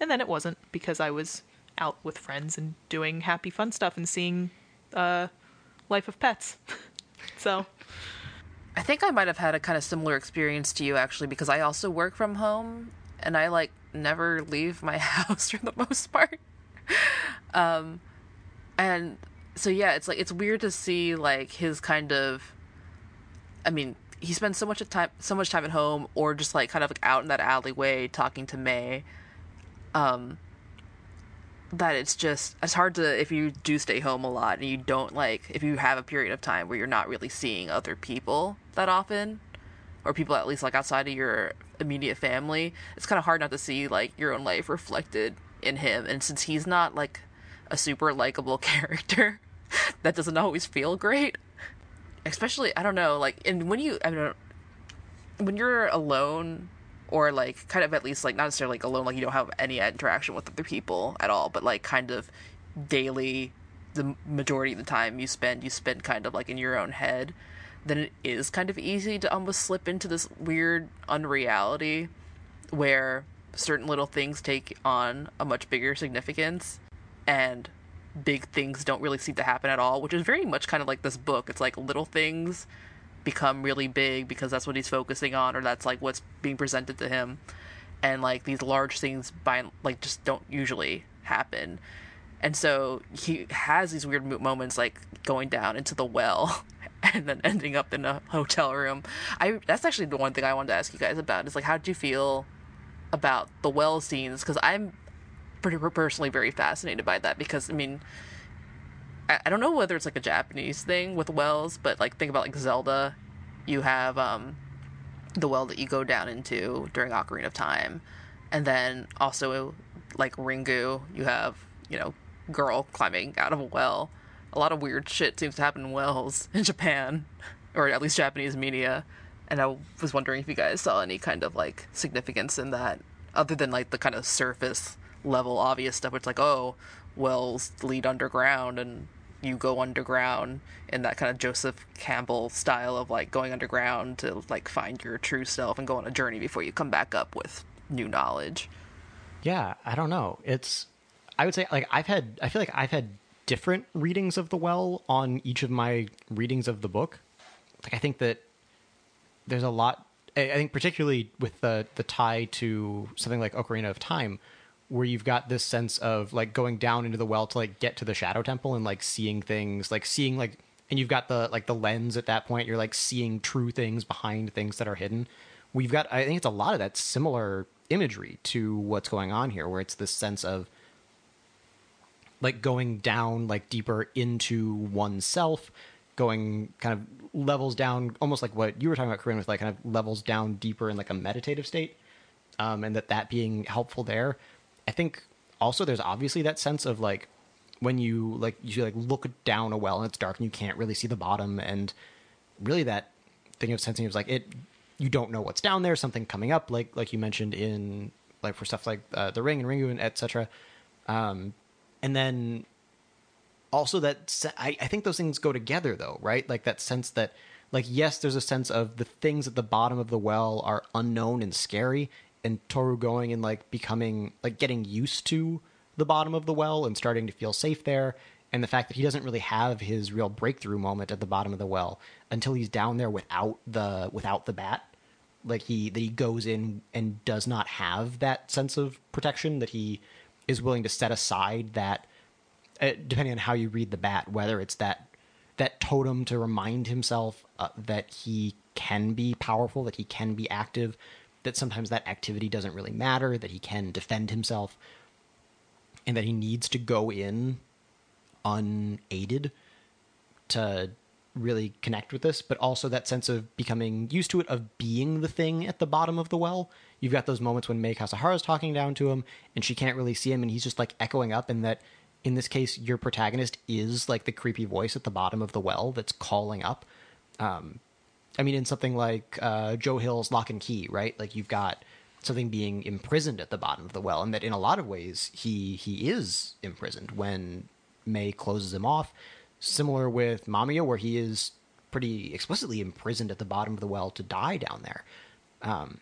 and then it wasn't because I was out with friends and doing happy fun stuff and seeing uh, Life of Pets, so. I think I might have had a kind of similar experience to you actually because I also work from home and I like never leave my house for the most part. um and so yeah, it's like it's weird to see like his kind of I mean, he spends so much time so much time at home or just like kind of like out in that alleyway talking to May. Um that it's just it's hard to if you do stay home a lot and you don't like if you have a period of time where you're not really seeing other people that often or people at least like outside of your immediate family it's kind of hard not to see like your own life reflected in him and since he's not like a super likable character that doesn't always feel great especially i don't know like and when you i don't when you're alone or like kind of at least like not necessarily like alone like you don't have any interaction with other people at all but like kind of daily the majority of the time you spend you spend kind of like in your own head then it is kind of easy to almost slip into this weird unreality where certain little things take on a much bigger significance and big things don't really seem to happen at all which is very much kind of like this book. It's like little things become really big because that's what he's focusing on or that's like what's being presented to him. And like these large things by like just don't usually happen. And so he has these weird moments like going down into the well and then ending up in a hotel room. I that's actually the one thing i wanted to ask you guys about is like how did you feel about the well scenes? Because i'm personally very fascinated by that because i mean I don't know whether it's like a Japanese thing with wells, but like think about like Zelda, you have um the well that you go down into during Ocarina of Time, and then also like Ringu, you have you know girl climbing out of a well. A lot of weird shit seems to happen in wells in Japan, or at least Japanese media. And I was wondering if you guys saw any kind of like significance in that, other than like the kind of surface level obvious stuff. It's like oh, wells lead underground and you go underground in that kind of Joseph Campbell style of like going underground to like find your true self and go on a journey before you come back up with new knowledge. Yeah, I don't know. It's I would say like I've had I feel like I've had different readings of the well on each of my readings of the book. Like I think that there's a lot I think particularly with the the tie to something like Ocarina of Time where you've got this sense of like going down into the well to like get to the shadow temple and like seeing things like seeing like and you've got the like the lens at that point you're like seeing true things behind things that are hidden. We've got i think it's a lot of that similar imagery to what's going on here where it's this sense of like going down like deeper into oneself going kind of levels down almost like what you were talking about Corinne with like kind of levels down deeper in like a meditative state um, and that that being helpful there I think also there's obviously that sense of like when you like you like look down a well and it's dark and you can't really see the bottom and really that thing of sensing is like it you don't know what's down there something coming up like like you mentioned in like for stuff like uh, the ring and ringu and etc um and then also that se- I, I think those things go together though right? Like that sense that like yes there's a sense of the things at the bottom of the well are unknown and scary and Toru going and like becoming like getting used to the bottom of the well and starting to feel safe there and the fact that he doesn't really have his real breakthrough moment at the bottom of the well until he's down there without the without the bat. Like he that he goes in and does not have that sense of protection that he is willing to set aside that uh, depending on how you read the bat whether it's that that totem to remind himself uh, that he can be powerful, that he can be active, that sometimes that activity doesn't really matter, that he can defend himself, and that he needs to go in unaided to really connect with this, but also that sense of becoming used to it, of being the thing at the bottom of the well. You've got those moments when May is talking down to him and she can't really see him and he's just like echoing up, and that in this case, your protagonist is like the creepy voice at the bottom of the well that's calling up. Um, I mean, in something like uh, Joe Hill's Locke and Key, right? Like you've got something being imprisoned at the bottom of the well, and that in a lot of ways he he is imprisoned when May closes him off. Similar with Mamiya, where he is pretty explicitly imprisoned at the bottom of the well to die down there. Um,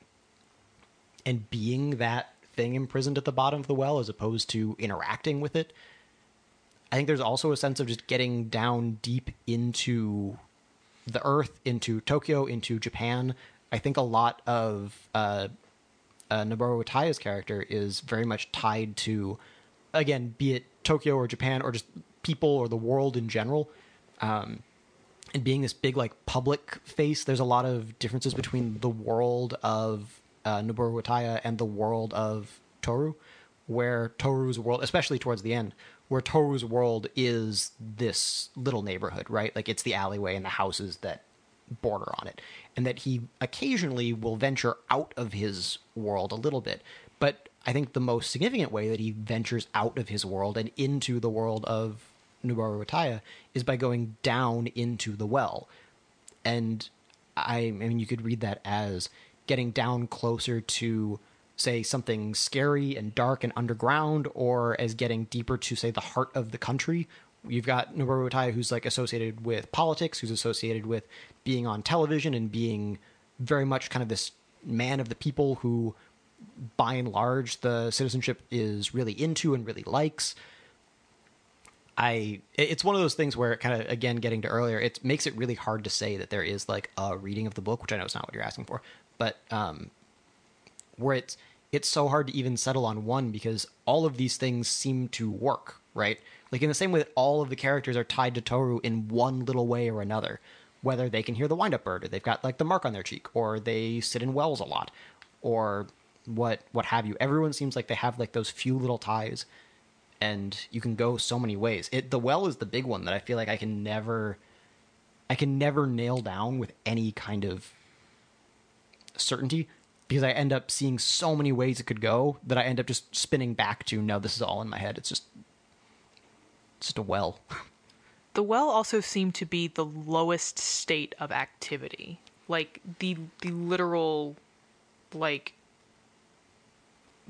and being that thing imprisoned at the bottom of the well as opposed to interacting with it. I think there's also a sense of just getting down deep into the earth, into Tokyo, into Japan. I think a lot of uh, uh, Noboru Wataya's character is very much tied to, again, be it Tokyo or Japan or just people or the world in general. Um, and being this big like public face, there's a lot of differences between the world of uh, Noboru Wataya and the world of Toru, where Toru's world, especially towards the end, where Toru's world is this little neighborhood, right? Like it's the alleyway and the houses that border on it, and that he occasionally will venture out of his world a little bit. But I think the most significant way that he ventures out of his world and into the world of Noboru Wataya is by going down into the well. And I, I mean, you could read that as getting down closer to, say, something scary and dark and underground, or as getting deeper to, say, the heart of the country. You've got Noboru Wataya, who's like associated with politics, who's associated with being on television and being very much kind of this man of the people who, by and large, the citizenship is really into and really likes. I it's one of those things where kind of again getting to earlier, it makes it really hard to say that there is like a reading of the book, which I know is not what you're asking for, but um, where it's it's so hard to even settle on one because all of these things seem to work, right? Like in the same way that all of the characters are tied to Toru in one little way or another, whether they can hear the wind-up bird, or they've got like the mark on their cheek, or they sit in wells a lot, or what what have you. Everyone seems like they have like those few little ties and you can go so many ways. It the well is the big one that I feel like I can never I can never nail down with any kind of certainty because I end up seeing so many ways it could go that I end up just spinning back to no, this is all in my head. It's just it's just a well. The well also seemed to be the lowest state of activity. Like the the literal like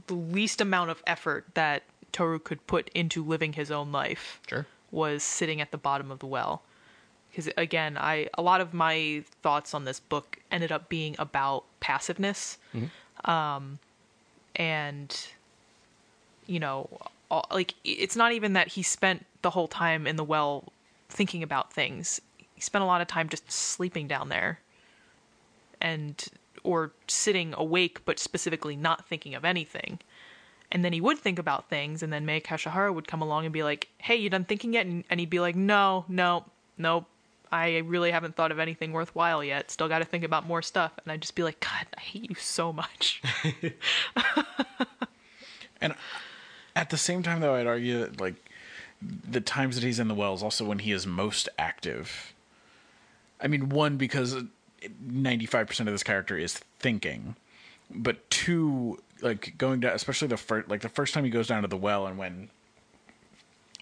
the least amount of effort that Toru could put into living his own life Sure. was sitting at the bottom of the well. Because again, I a lot of my thoughts on this book ended up being about passiveness, um, and you know, all, like it's not even that he spent the whole time in the well thinking about things. He spent a lot of time just sleeping down there, and or sitting awake, but specifically not thinking of anything and then he would think about things and then May Kashihara would come along and be like, "Hey, you done thinking yet?" And, and he'd be like, "No, no, nope. I really haven't thought of anything worthwhile yet. Still got to think about more stuff." And I'd just be like, "God, I hate you so much." And at the same time, though, I'd argue that like the times that he's in the well is also when he is most active. I mean, one because ninety-five percent of this character is thinking, but two, like going down, especially the first, like the first time he goes down to the well, and when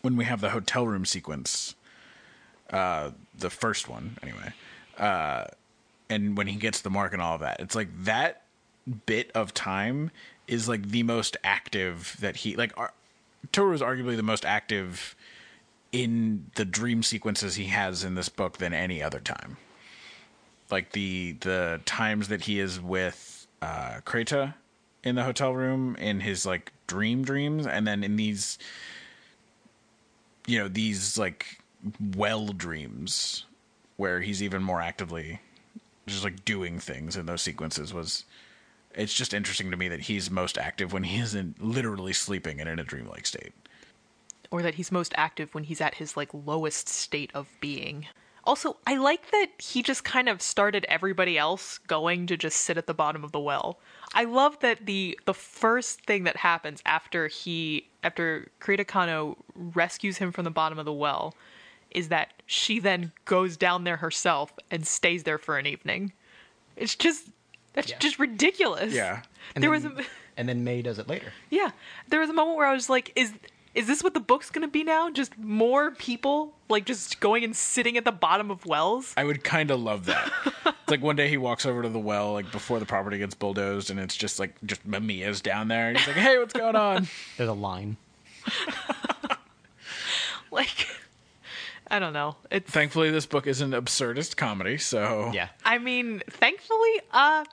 when we have the hotel room sequence, uh, the first one anyway, uh, and when he gets the mark and all of that, it's like that bit of time is like the most active that he like. Ar- Toru is arguably the most active in the dream sequences he has in this book than any other time. Like the the times that he is with uh Creta in the hotel room in his like dream dreams and then in these you know these like well dreams where he's even more actively just like doing things in those sequences was it's just interesting to me that he's most active when he isn't literally sleeping and in a dreamlike state. or that he's most active when he's at his like lowest state of being. Also, I like that he just kind of started everybody else going to just sit at the bottom of the well. I love that the the first thing that happens after he after Creta Kano rescues him from the bottom of the well is that she then goes down there herself and stays there for an evening. It's just that's Yeah. just ridiculous. Yeah. And there then, was a and then May does it later. yeah, there was a moment where I was like, is is this what the book's gonna be now? Just more people like just going and sitting at the bottom of wells? I would kind of love that. it's like one day he walks over to the well, like before the property gets bulldozed, and it's just like just Mamiya's down there. And he's like, "Hey, what's going on?" There's a line. Like, I don't know. It's Thankfully, this book is an absurdist comedy, so Yeah. I mean, thankfully, uh,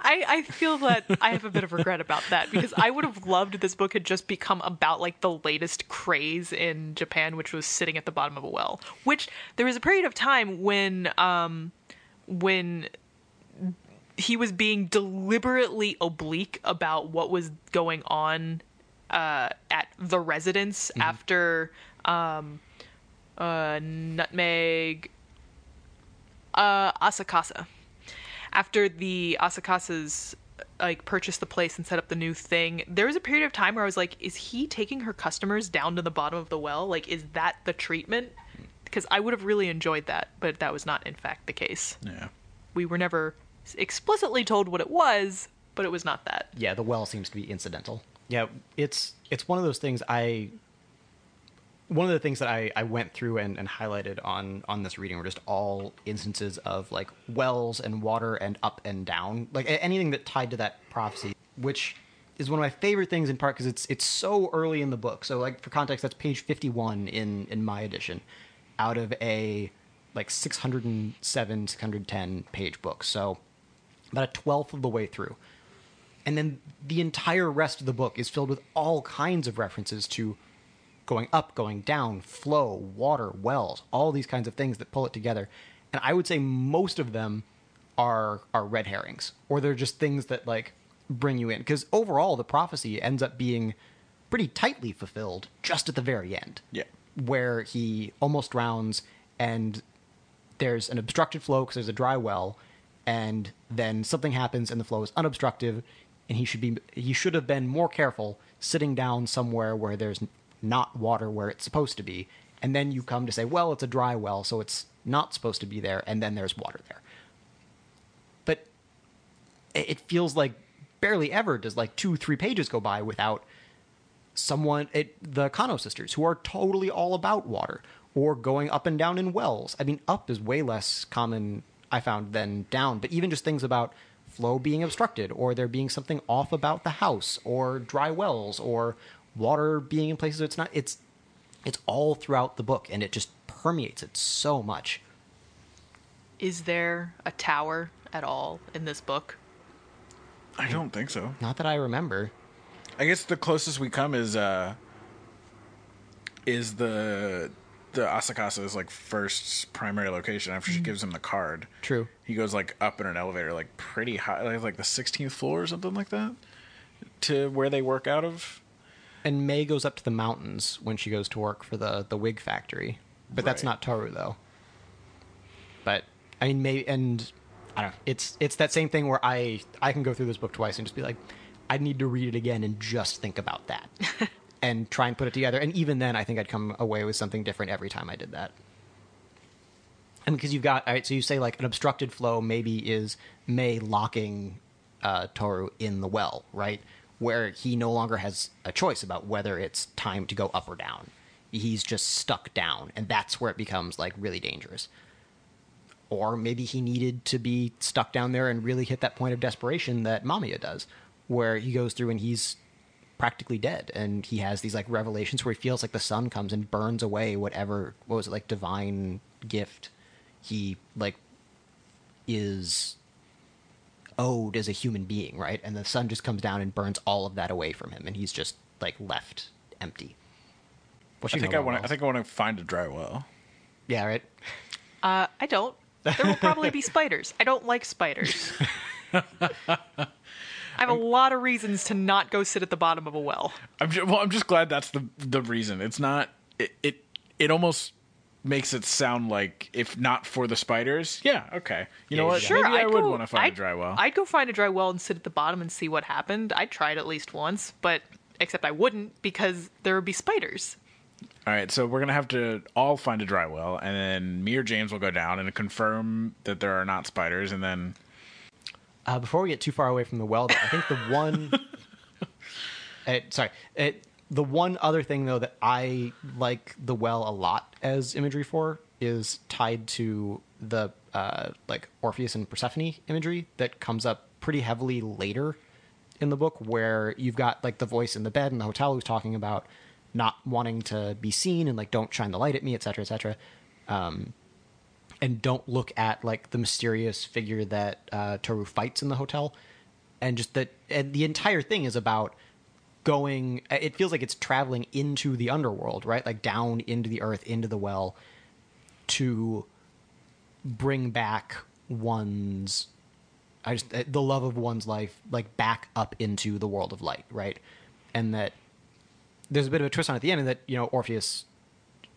I, I feel that I have a bit of regret about that because I would have loved if this book had just become about like the latest craze in Japan, which was sitting at the bottom of a well. Which there was a period of time when, um, when he was being deliberately oblique about what was going on uh, at the residence after um, uh, Nutmeg uh, Akasaka. After the Akasakas like purchased the place and set up the new thing, there was a period of time where I was like, is he taking her customers down to the bottom of the well? Like, is that the treatment? Because I would have really enjoyed that, but that was not in fact the case. yeah. We were never explicitly told what it was, but it was not that. yeah, the well seems to be incidental. Yeah, it's it's one of those things I one of the things that I, I went through and, and highlighted on on this reading were just all instances of like wells and water and up and down, like anything that tied to that prophecy, which is one of my favorite things in part because it's it's so early in the book. So like for context, that's page fifty one in in my edition, out of a like 607 610 page book. So about a twelfth of the way through. And then the entire rest of the book is filled with all kinds of references to going up, going down, flow, water, wells, all these kinds of things that pull it together. And I would say most of them are are red herrings, or they're just things that like bring you in. Because overall, the prophecy ends up being pretty tightly fulfilled just at the very end Yeah. where he almost drowns and there's an obstructed flow because there's a dry well and then something happens and the flow is unobstructed and he should be he should have been more careful sitting down somewhere where there's not water where it's supposed to be. And then you come to say well it's a dry well so it's not supposed to be there and then there's water there. But it feels like barely ever does like two three pages go by without someone it, the Kano sisters who are totally all about water or going up and down in wells. I mean, up is way less common I found than down, but even just things about flow being obstructed or there being something off about the house or dry wells or water being in places it's not it's it's all throughout the book and it just permeates it so much. Is there a tower at all in this book? I don't think so. Not that I remember. I guess the closest we come is uh is the the Akasaka's like first primary location after she gives him the card. True. He goes like up in an elevator like pretty high like, like the 16th floor or something like that to where they work out of. And May goes up to the mountains when she goes to work for the the wig factory, but that's Right. not Toru though. But I mean, May and I don't know. It's it's that same thing where I I can go through this book twice and just be like, I need to read it again and just think about that, and try and put it together. And even then, I think I'd come away with something different every time I did that. And because you've got all right, so you say like an obstructed flow maybe is May locking uh, Toru in the well, right? Where he no longer has a choice about whether it's time to go up or down. He's just stuck down, and that's where it becomes like really dangerous. Or maybe he needed to be stuck down there and really hit that point of desperation that Mamiya does, where he goes through and he's practically dead, and he has these like revelations where he feels like the sun comes and burns away whatever what was it like divine gift he like is owed as a human being, right? And the sun just comes down and burns all of that away from him, and he's just like left empty. What I you think I want to I think I want to find a dry well. Yeah, right. Uh, I don't. There will probably be spiders. I don't like spiders. I have a lot of reasons to not go sit at the bottom of a well. I'm just, well I'm just glad that's the the reason. It's not it it, it almost makes it sound like if not for the spiders, yeah, okay. You know Yeah, what? Sure, Maybe I I'd go- want to find I'd- a dry well. I'd go find a dry well and sit at the bottom and see what happened. I'd try it at least once, but except I wouldn't because there would be spiders. All right, so we're gonna have to all find a dry well, and then me or James will go down and confirm that there are not spiders, and then Uh, before we get too far away from the well, though, I think the one, uh, sorry, uh, the one other thing though that I like the well a lot as imagery for is tied to the uh, like Orpheus and Persephone imagery that comes up pretty heavily later in the book, where you've got like the voice in the bed in the hotel who's talking about not wanting to be seen and like don't shine the light at me, etc., etc and don't look at like the mysterious figure that uh, Toru fights in the hotel, and just that and the entire thing is about going. It feels like it's traveling into the underworld, right? Like down into the earth, into the well, to bring back one's. I just uh, the love of one's life, like back up into the world of light, right? And that there's a bit of a twist on at the end, and that you know Orpheus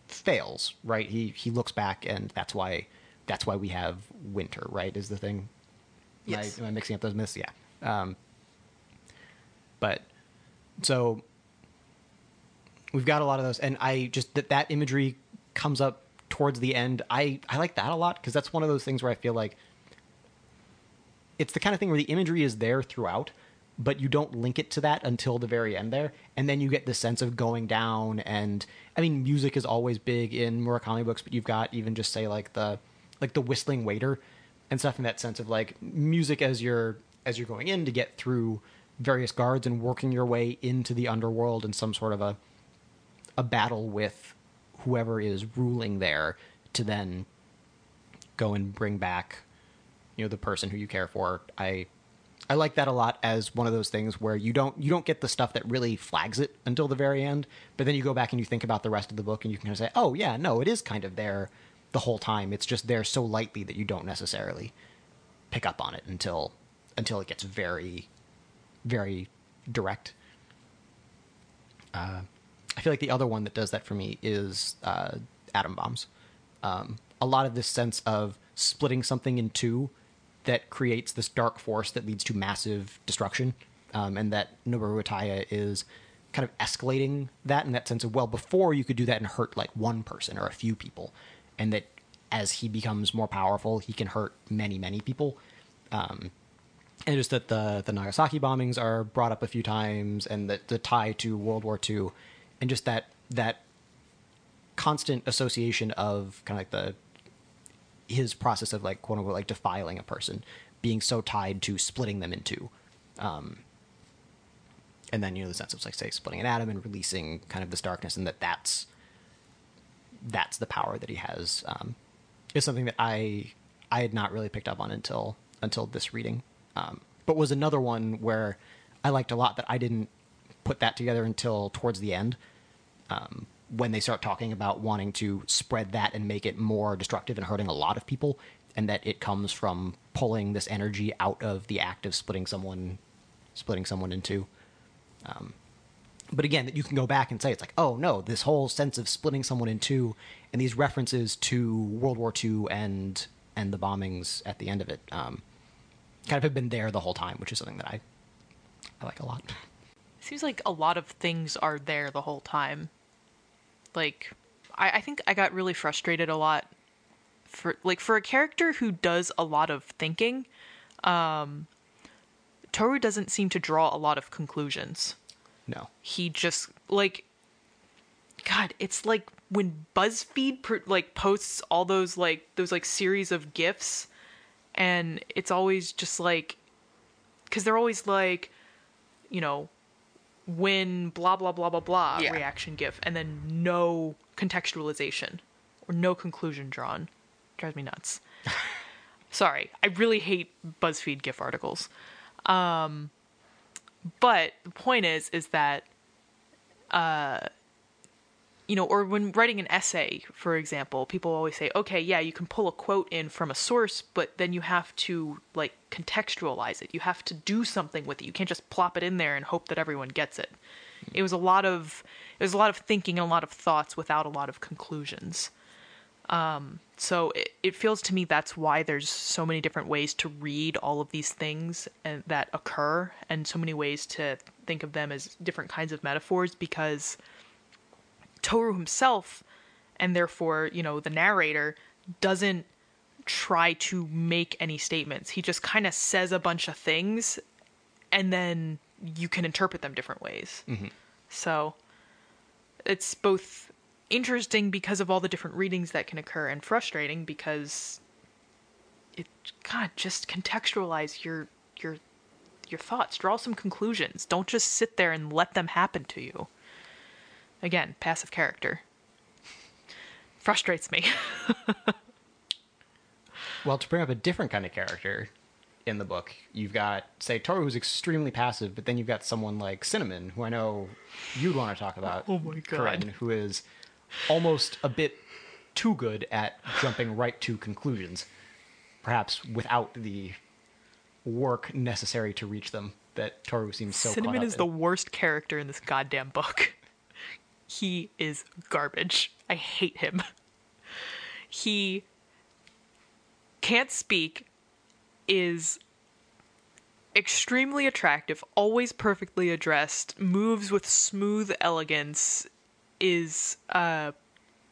fails, right? He he looks back, and that's why that's why we have winter, right? Is the thing? Am I- Yes. Am I, mixing up those myths? Yeah. Um, but so we've got a lot of those, and I just that that imagery comes up towards the end. I I like that a lot because that's one of those things where I feel like it's the kind of thing where the imagery is there throughout, but you don't link it to that until the very end there, and then you get the sense of going down. And I mean, music is always big in Murakami books, but you've got even just say like the like the whistling waiter and stuff in that sense of like music as you're as you're going in to get through various guards and working your way into the underworld and some sort of a a battle with whoever is ruling there to then go and bring back you know the person who you care for. I i like that a lot as one of those things where you don't you don't get the stuff that really flags it until the very end but then you go back and you think about the rest of the book and you can kind of say oh yeah no it is kind of there the whole time. It's just there so lightly that you don't necessarily pick up on it until until it gets very very direct uh, I feel like the other one that does that for me is uh, atom bombs. Um, a lot of this sense of splitting something in two that creates this dark force that leads to massive destruction, um, and that Noboru Wataya is kind of escalating that in that sense of well, before you could do that and hurt like one person or a few people, and that as he becomes more powerful, he can hurt many, many people. Um, and just that the the Nagasaki bombings are brought up a few times, and the the tie to World War II, and just that that constant association of kind of like the his process of like quote unquote like defiling a person being so tied to splitting them into um, and then you know the sense of like say splitting an atom and releasing kind of this darkness, and that that's that's the power that he has um, is something that I I had not really picked up on until until this reading, um, but was another one where I liked a lot that I didn't put that together until towards the end um, when they start talking about wanting to spread that and make it more destructive and hurting a lot of people, and that it comes from pulling this energy out of the act of splitting someone splitting someone in two. But again that you can go back and say it's like oh no this whole sense of splitting someone in two and these references to world war ii and and the bombings at the end of it um, kind of have been there the whole time which is something that i i like a lot Seems like a lot of things are there the whole time. Like, I, I think I got really frustrated a lot for like for a character who does a lot of thinking. Um, Toru doesn't seem to draw a lot of conclusions. no He just like, God, it's like when BuzzFeed pr- like posts all those like those like series of gifs, and it's always just like, because they're always like, you know, when blah blah blah blah blah Yeah. reaction gif and then no contextualization or no conclusion drawn drives me nuts sorry i really hate buzzfeed gif articles um but the point is is that uh you know or when writing an essay for example people always say okay yeah you can pull a quote in from a source but then you have to like contextualize it. You have to do something with it. You can't just plop it in there and hope that everyone gets it. It was a lot of it was a lot of thinking and a lot of thoughts without a lot of conclusions. Um, so it, it feels to me that's why there's so many different ways to read all of these things and that occur and so many ways to think of them as different kinds of metaphors because Toru himself and therefore you know the narrator doesn't try to make any statements. He just kind of says a bunch of things and then you can interpret them different ways. Mm-hmm. So it's both interesting because of all the different readings that can occur and frustrating because it god just contextualize your your your thoughts. Draw some conclusions. Don't just sit there and let them happen to you again passive character frustrates me Well, to bring up a different kind of character in the book, you've got, say, Toru, who's extremely passive, but then you've got someone like Cinnamon, who I know you'd want to talk about. Oh my God. Corinne, who is almost a bit too good at jumping right to conclusions, perhaps without the work necessary to reach them that Toru seems so cinnamon is in. the worst character in this goddamn book he is garbage. I hate him. He can't speak is extremely attractive always perfectly addressed moves with smooth elegance is uh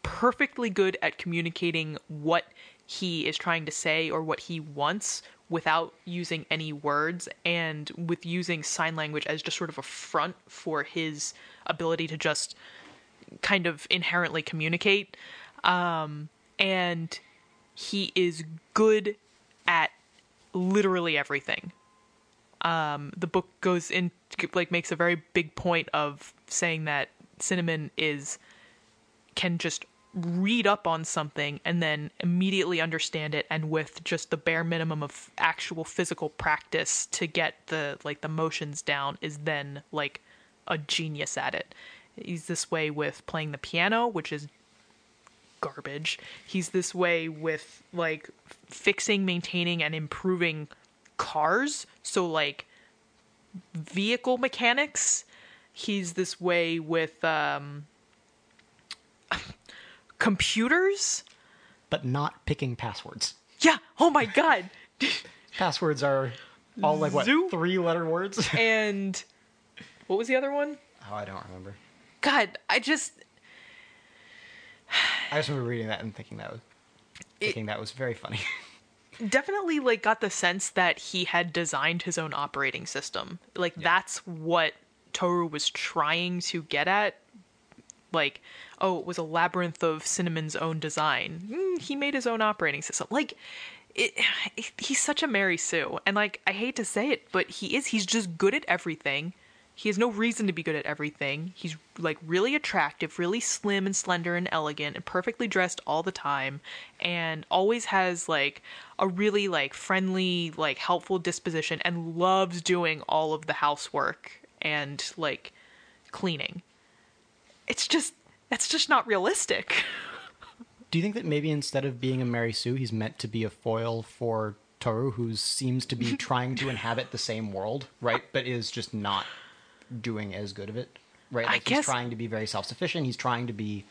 perfectly good at communicating what he is trying to say or what he wants without using any words and with using sign language as just sort of a front for his ability to just kind of inherently communicate. Um and he is good at literally everything. Um the book goes in like makes a very big point of saying that cinnamon is can just read up on something and then immediately understand it and with just the bare minimum of actual physical practice to get the like the motions down is then like a genius at it he's this way with playing the piano which is garbage. He's this way with like fixing maintaining and improving cars. So like vehicle mechanics. He's this way with um computers. But not picking passwords. yeah. Oh my god. Passwords are all like what Zoo- three letter words. and what was the other one? Oh, I don't remember. God i just I just remember reading that and thinking that was thinking that was very funny. definitely like got the sense that he had designed his own operating system. Like that's what Toru was trying to get at. Like, oh, it was a labyrinth of Cinnamon's own design. Mm, he made his own operating system. Like, it, it, he's such a Mary Sue, and like I hate to say it, but he is. He's just good at everything. He has no reason to be good at everything. He's like really attractive, really slim and slender and elegant and perfectly dressed all the time and always has like a really like friendly, like helpful disposition and loves doing all of the housework and like cleaning. It's just that's just not realistic. Do you think that maybe instead of being a Mary Sue, he's meant to be a foil for Toru, who seems to be trying to inhabit the same world, right? But is just not doing as good of it, right? I Like he's guess- trying to be very self sufficient. He's trying to be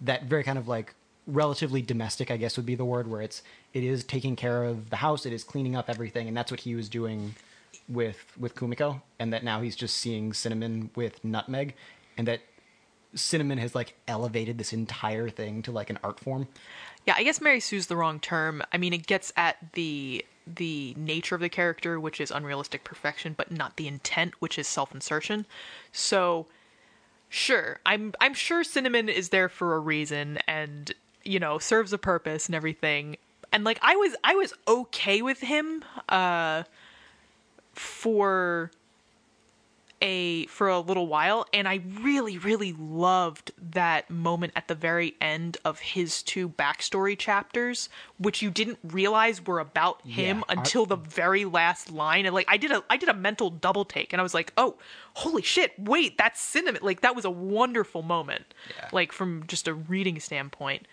that very kind of like relatively domestic, I guess would be the word, where it's it is taking care of the house, it is cleaning up everything, and that's what he was doing with with Kumiko, and that now he's just seeing Cinnamon with Nutmeg, and that Cinnamon has like elevated this entire thing to like an art form. Yeah, I guess Mary Sue's the wrong term. I mean, it gets at the the nature of the character, which is unrealistic perfection, but not the intent, which is self-insertion. So, sure, I'm I'm sure Cinnamon is there for a reason and, you know, serves a purpose and everything. And like I was I was okay with him uh for a for a little while and I really really loved that moment at the very end of his two backstory chapters which you didn't realize were about him Yeah, I- until the very last line and like I did a I did a mental double take and I was like oh holy shit wait that's cinnamon like that was a wonderful moment Yeah. like from just a reading standpoint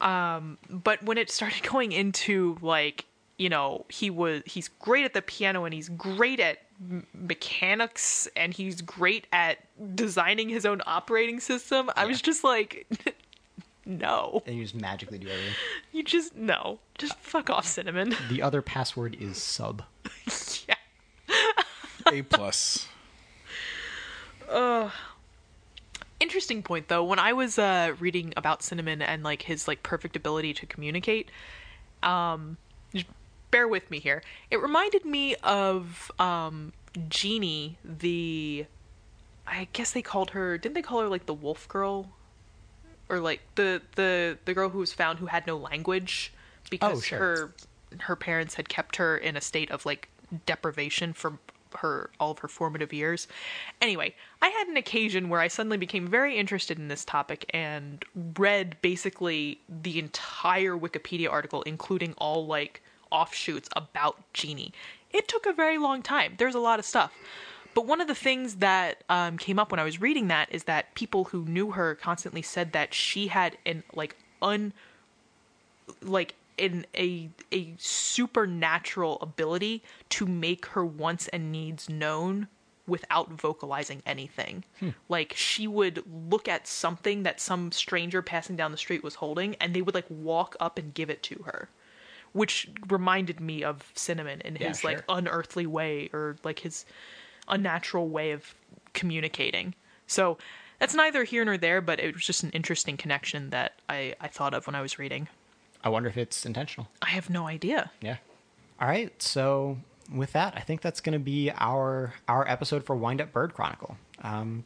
um but when it started going into like you know he was he's great at the piano and he's great at mechanics and he's great at designing his own operating system i was just like no. And you just magically do everything. You just no. Just fuck off, cinnamon. The other password is sub. yeah. A plus. Interesting point though. When I was uh, reading about cinnamon and like his like perfect ability to communicate, um, just bear with me here. It reminded me of um, Genie, the I guess they called her. Didn't they call her like the wolf girl, or like the the the girl who was found who had no language because Oh, sure. her her parents had kept her in a state of like deprivation for her all of her formative years. Anyway, I had an occasion where I suddenly became very interested in this topic and read basically the entire Wikipedia article, including all like offshoots about Genie. It took a very long time. There's a lot of stuff. But one of the things that um, came up when I was reading that is that people who knew her constantly said that she had an like un like in a a supernatural ability to make her wants and needs known without vocalizing anything. Like she would look at something that some stranger passing down the street was holding and they would like walk up and give it to her. Which reminded me of Cinnamon in Yeah, his like unearthly way or like his unnatural way of communicating. So that's neither here nor there, but it was just an interesting connection that I, I thought of when I was reading. I wonder if it's intentional. I have no idea. Yeah. All right. So with that, I think that's going to be our our episode for Wind Up Bird Chronicle. Um,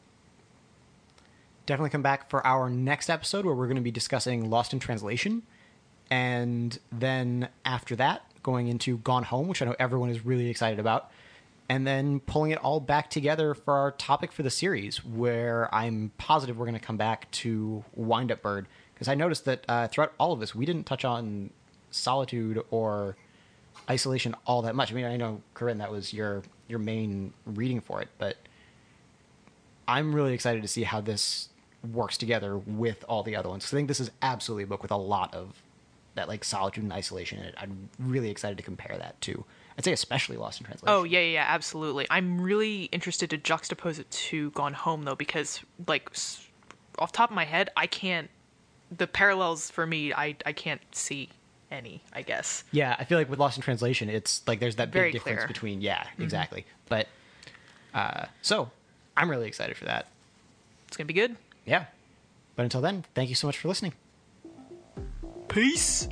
definitely come back for our next episode where we're going to be discussing Lost in Translation, and then after that, going into Gone Home, which I know everyone is really excited about, and then pulling it all back together for our topic for the series, where I'm positive we're going to come back to Wind Up Bird because I noticed that uh, throughout all of this, we didn't touch on solitude or isolation all that much. I mean, I know Corinne, that was your your main reading for it, but I'm really excited to see how this works together with all the other ones. I think this is absolutely a book with a lot of that like solitude and isolation in it. I'm really excited to compare that to. I'd say especially Lost in Translation. Oh yeah, yeah, yeah, absolutely. I'm really interested to juxtapose it to Gone Home though, because like s- off top of my head, I can't. The parallels for me, I I can't see any. I guess. Yeah, I feel like with Lost in Translation, it's like there's that big Very difference clear. between yeah, exactly. But uh, so I'm really excited for that. It's gonna be good. Yeah. But until then, thank you so much for listening. Peace.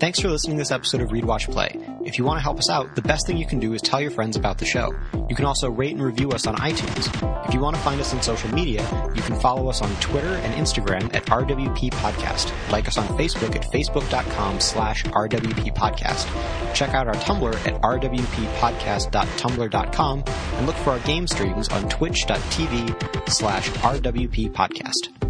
Thanks for listening to this episode of Read Watch Play. If you want to help us out, the best thing you can do is tell your friends about the show. You can also rate and review us on iTunes. If you want to find us on social media, you can follow us on Twitter and Instagram at RWP Podcast. Like us on Facebook at facebook.com slash RWP Podcast. Check out our Tumblr at rwppodcast.tumblr.com and look for our game streams on twitch.tv slash RWP Podcast.